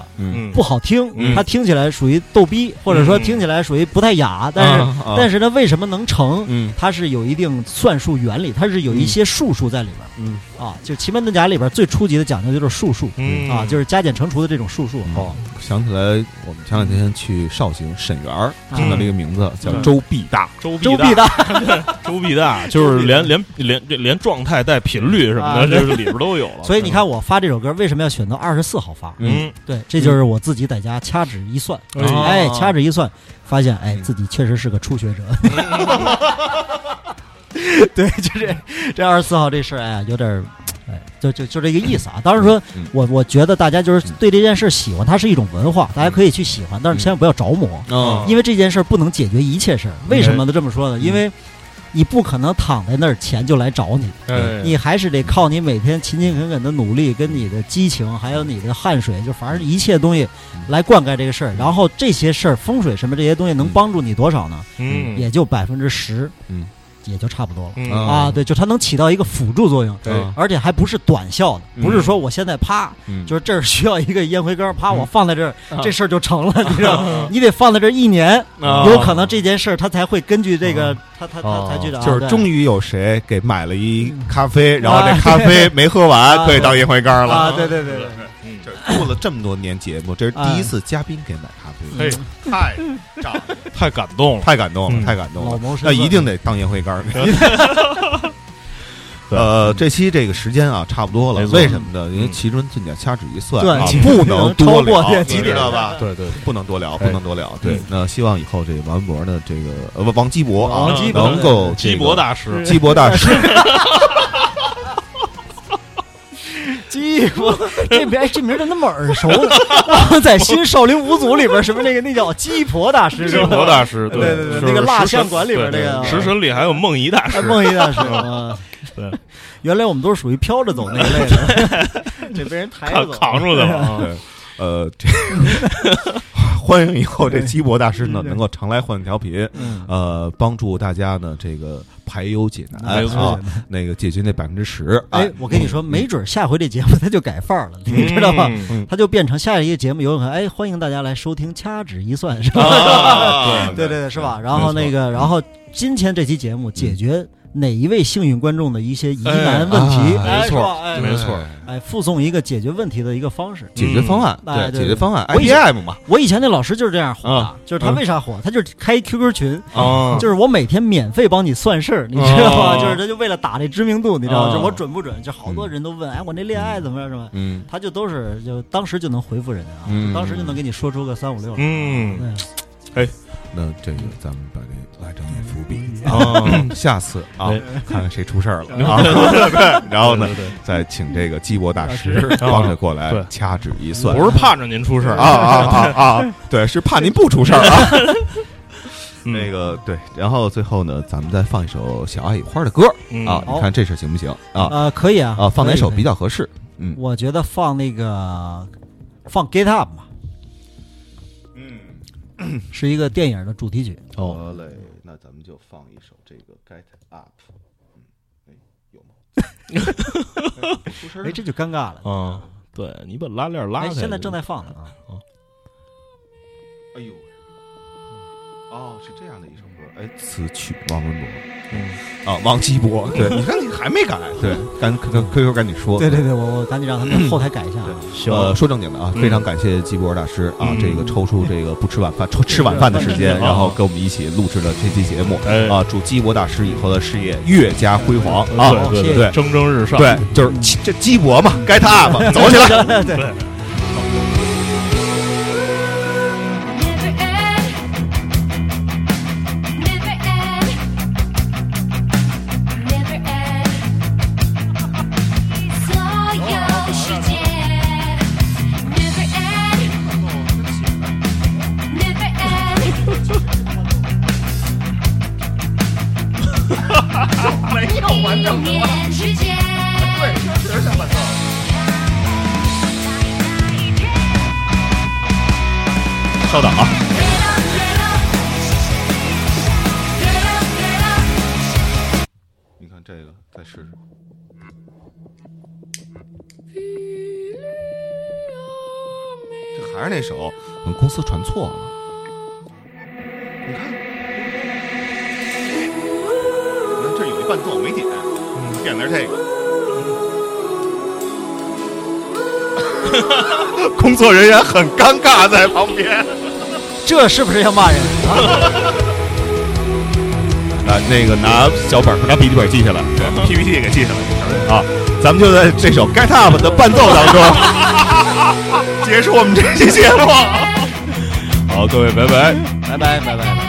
Speaker 4: 不好听，
Speaker 3: 嗯。
Speaker 4: 它听起来属于逗逼，或者说
Speaker 3: 嗯。
Speaker 4: 听起来属于不太雅，但是、但是它为什么能成？
Speaker 2: 嗯。
Speaker 4: 它是有一定算术原理，它是有一些术数在里边儿、
Speaker 2: 嗯
Speaker 4: 啊。就奇门遁甲里边最初级的讲究就是术数、
Speaker 3: 嗯
Speaker 4: 啊，就是加减乘除的这种术数。
Speaker 2: 哦，想起来我们前两天去绍兴沈园听到了一个名字叫
Speaker 3: 嗯
Speaker 2: 周必大，
Speaker 3: 周
Speaker 4: 周
Speaker 3: 必
Speaker 4: 必大，
Speaker 3: 周必大，就是连连连这连状态带频率什么
Speaker 4: 啊
Speaker 3: 的，这是里边都有了。
Speaker 4: 所以你看我发这首歌为什么要选择二十四号发？
Speaker 3: 嗯，
Speaker 4: 对，这就是我自己在家掐指一算，
Speaker 3: 嗯
Speaker 4: 哎，掐指一算，发现哎
Speaker 2: 嗯
Speaker 4: 自己确实是个初学者。对，就这这二十四号这事儿，哎呀，有点儿，哎，就就就这个意思啊。当然说
Speaker 2: 嗯，
Speaker 4: 我我觉得大家就是对这件事喜欢，它是一种文化，大家可以去喜欢，但是千万不要着魔，
Speaker 2: 嗯
Speaker 4: 因为这件事儿不能解决一切事儿。为什么呢？这么说呢？因为你不可能躺在那儿钱就来找你，
Speaker 3: 哎，
Speaker 4: 你还是得靠你每天勤勤恳恳的努力，跟你的激情，还有你的汗水，就反正一切东西来灌溉这个事儿。然后这些事儿，风水什么这些东西能帮助你多少呢？
Speaker 3: 嗯
Speaker 4: 也就百分之十，
Speaker 2: 嗯，
Speaker 4: 也就差不多了。
Speaker 3: 嗯。
Speaker 2: 啊
Speaker 4: 啊，对，就它能起到一个辅助作用，
Speaker 3: 对。
Speaker 4: 而且还不是短效的，
Speaker 2: 嗯。
Speaker 4: 不是说我现在啪，
Speaker 2: 嗯。
Speaker 4: 就是这儿需要一个烟灰缸，啪，
Speaker 2: 嗯。
Speaker 4: 我放在这儿，
Speaker 3: 啊
Speaker 4: 这事儿就成了，你知道吗？你得放在这儿一年，
Speaker 3: 啊。
Speaker 4: 有可能这件事儿它才会根据这个，他他他才觉得，啊
Speaker 2: 就是终于有谁给买了一咖啡，然后这咖啡没喝完，
Speaker 4: 啊
Speaker 2: 可以当烟灰缸了。
Speaker 4: 啊，对对对对，
Speaker 2: 做了这么多年节目，这是第一次嘉宾给买咖啡，
Speaker 3: 嘿，
Speaker 2: 太炸，
Speaker 3: 太感动了。
Speaker 2: 太感动了，
Speaker 3: 嗯。
Speaker 2: 太感动了。那一定得当烟灰缸。呃，这期这个时间啊，差不多了为什么呢？因为
Speaker 3: 嗯。
Speaker 2: 奇门遁甲掐指一算
Speaker 4: 对
Speaker 2: 啊，不能多
Speaker 4: 过
Speaker 2: 聊，
Speaker 4: 几点
Speaker 2: 知道吧？
Speaker 3: 对对，
Speaker 2: 不能多聊，
Speaker 3: 哎。
Speaker 2: 不能多聊。对。
Speaker 3: 嗯，
Speaker 2: 那希望以后这个王博呢，这个呃不王基博啊
Speaker 4: 王基
Speaker 3: 博。
Speaker 2: 能够
Speaker 3: 基
Speaker 2: 这个
Speaker 3: 博大师，
Speaker 2: 基博大师，
Speaker 4: 鸡婆，这名哎这名儿怎么那么耳熟呢？在新少林五祖里边，什么那个那叫鸡婆大师，鸡
Speaker 3: 婆大师，
Speaker 4: 对对对那个蜡像馆里边那个
Speaker 3: 食神里还有梦遗大师
Speaker 4: 哎，梦遗大师 啊。
Speaker 3: 对，
Speaker 4: 原来我们都是属于飘着走那一类的，这被人抬走，
Speaker 3: 扛出去了啊。
Speaker 2: 呃，这欢迎以后这鸡博大师呢能够常来换调频，
Speaker 4: 嗯，
Speaker 2: 呃，帮助大家呢这个排忧解难，
Speaker 3: 没错
Speaker 2: 啊，那个解决那百分之十。
Speaker 4: 哎，我跟你说，没准下回这节目他就改范儿了，你知道吗？
Speaker 3: 嗯
Speaker 4: 他就变成下一个节目有可能，哎，欢迎大家来收听，掐指一算，是吧？
Speaker 2: 啊
Speaker 4: 对对对，是吧？然后那个，然后今天这期节目解决哪一位幸运观众的一些疑难问题，
Speaker 2: 哎
Speaker 3: 没错没错
Speaker 4: 哎，附送一个解决问题的一个方式。
Speaker 2: 解决方案，
Speaker 4: 对
Speaker 2: 解决方案
Speaker 4: 我以前
Speaker 2: ，IBM 嘛，
Speaker 4: 我以前那老师就是这样火的
Speaker 3: 啊，
Speaker 4: 就是他为啥火？他就是开 QQ 群，
Speaker 3: 啊，
Speaker 4: 就是我每天免费帮你算事儿，你知道吗？
Speaker 3: 哦
Speaker 4: 就是他就为了打这知名度，你知道吗？
Speaker 3: 哦
Speaker 4: 就是我准不准？就好多人都问，哎，我那恋爱怎么样？什么？
Speaker 2: 嗯
Speaker 4: 他就都是就当时就能回复人家啊，
Speaker 2: 嗯
Speaker 4: 当时就能给你说出个三五六来。
Speaker 3: 嗯
Speaker 4: 哎
Speaker 2: 那这个咱们把这来整点伏笔
Speaker 3: 啊，
Speaker 2: 下次啊
Speaker 3: 哎，
Speaker 2: 看看谁出事儿了啊，对，然后呢
Speaker 3: 对，对
Speaker 2: 再请这个鸡博大师帮着过来掐指一算，
Speaker 3: 不是盼着您出事儿
Speaker 2: 啊啊啊啊！对，是怕您不出事儿啊。
Speaker 3: 嗯
Speaker 2: 那个对，然后最后呢，咱们再放一首小爱与花的歌
Speaker 3: 嗯
Speaker 2: 啊，你看这事行不行啊？
Speaker 4: 呃，可以啊
Speaker 2: 啊，放哪首比
Speaker 4: 较？
Speaker 2: 合适？嗯
Speaker 4: 我觉得放那个放 Get Up 吧，
Speaker 2: 嗯，
Speaker 4: 是一个电影的主题曲。
Speaker 3: 哦，
Speaker 2: 好嘞，就放一首这个 Get Up。嗯，哎，有吗？出 声
Speaker 4: 哎，这就尴尬了。
Speaker 3: 啊，对你把拉链拉
Speaker 4: 哎，
Speaker 3: 开，
Speaker 4: 现在正在放呢啊。
Speaker 2: 哎呦，哦，是这样的一首歌，哎，此曲王文博
Speaker 3: 嗯
Speaker 2: 啊，王基博，对，你看你还没改，对，赶跟 QQ 赶紧说，
Speaker 4: 对对对，我我赶紧让他们 后台改一下啊。
Speaker 3: 行
Speaker 2: 呃，说正经的啊，
Speaker 3: 嗯
Speaker 2: 非常感谢基博大师啊，
Speaker 3: 嗯
Speaker 2: 这个抽出这个不吃晚饭、抽吃晚饭的时间，
Speaker 3: 嗯
Speaker 2: 然后跟我们一起录制了这期节目
Speaker 3: 哎
Speaker 2: 啊，祝基博大师以后的事业越加辉煌啊！
Speaker 3: 对对
Speaker 2: 对
Speaker 3: 蒸蒸日上，
Speaker 2: 对，就是基这基博嘛，该他嘛，走起来。
Speaker 4: 对。
Speaker 6: End. 一年之间。
Speaker 2: 稍等啊
Speaker 6: ，Get up, get up, get up, get up.
Speaker 2: 个再试试。这还是那首，我们公司传错了。你看，你看这有一伴奏没点，点的是这个。工作人员很尴尬在旁边。
Speaker 4: 这是不是要骂人啊？
Speaker 2: 啊，那个拿小本儿拿笔记本记下来，PPT 也给记下来啊。咱们就在这首《Get Up》的伴奏当中 结束我们这期节目。好，各位，拜拜。
Speaker 4: 拜拜拜拜。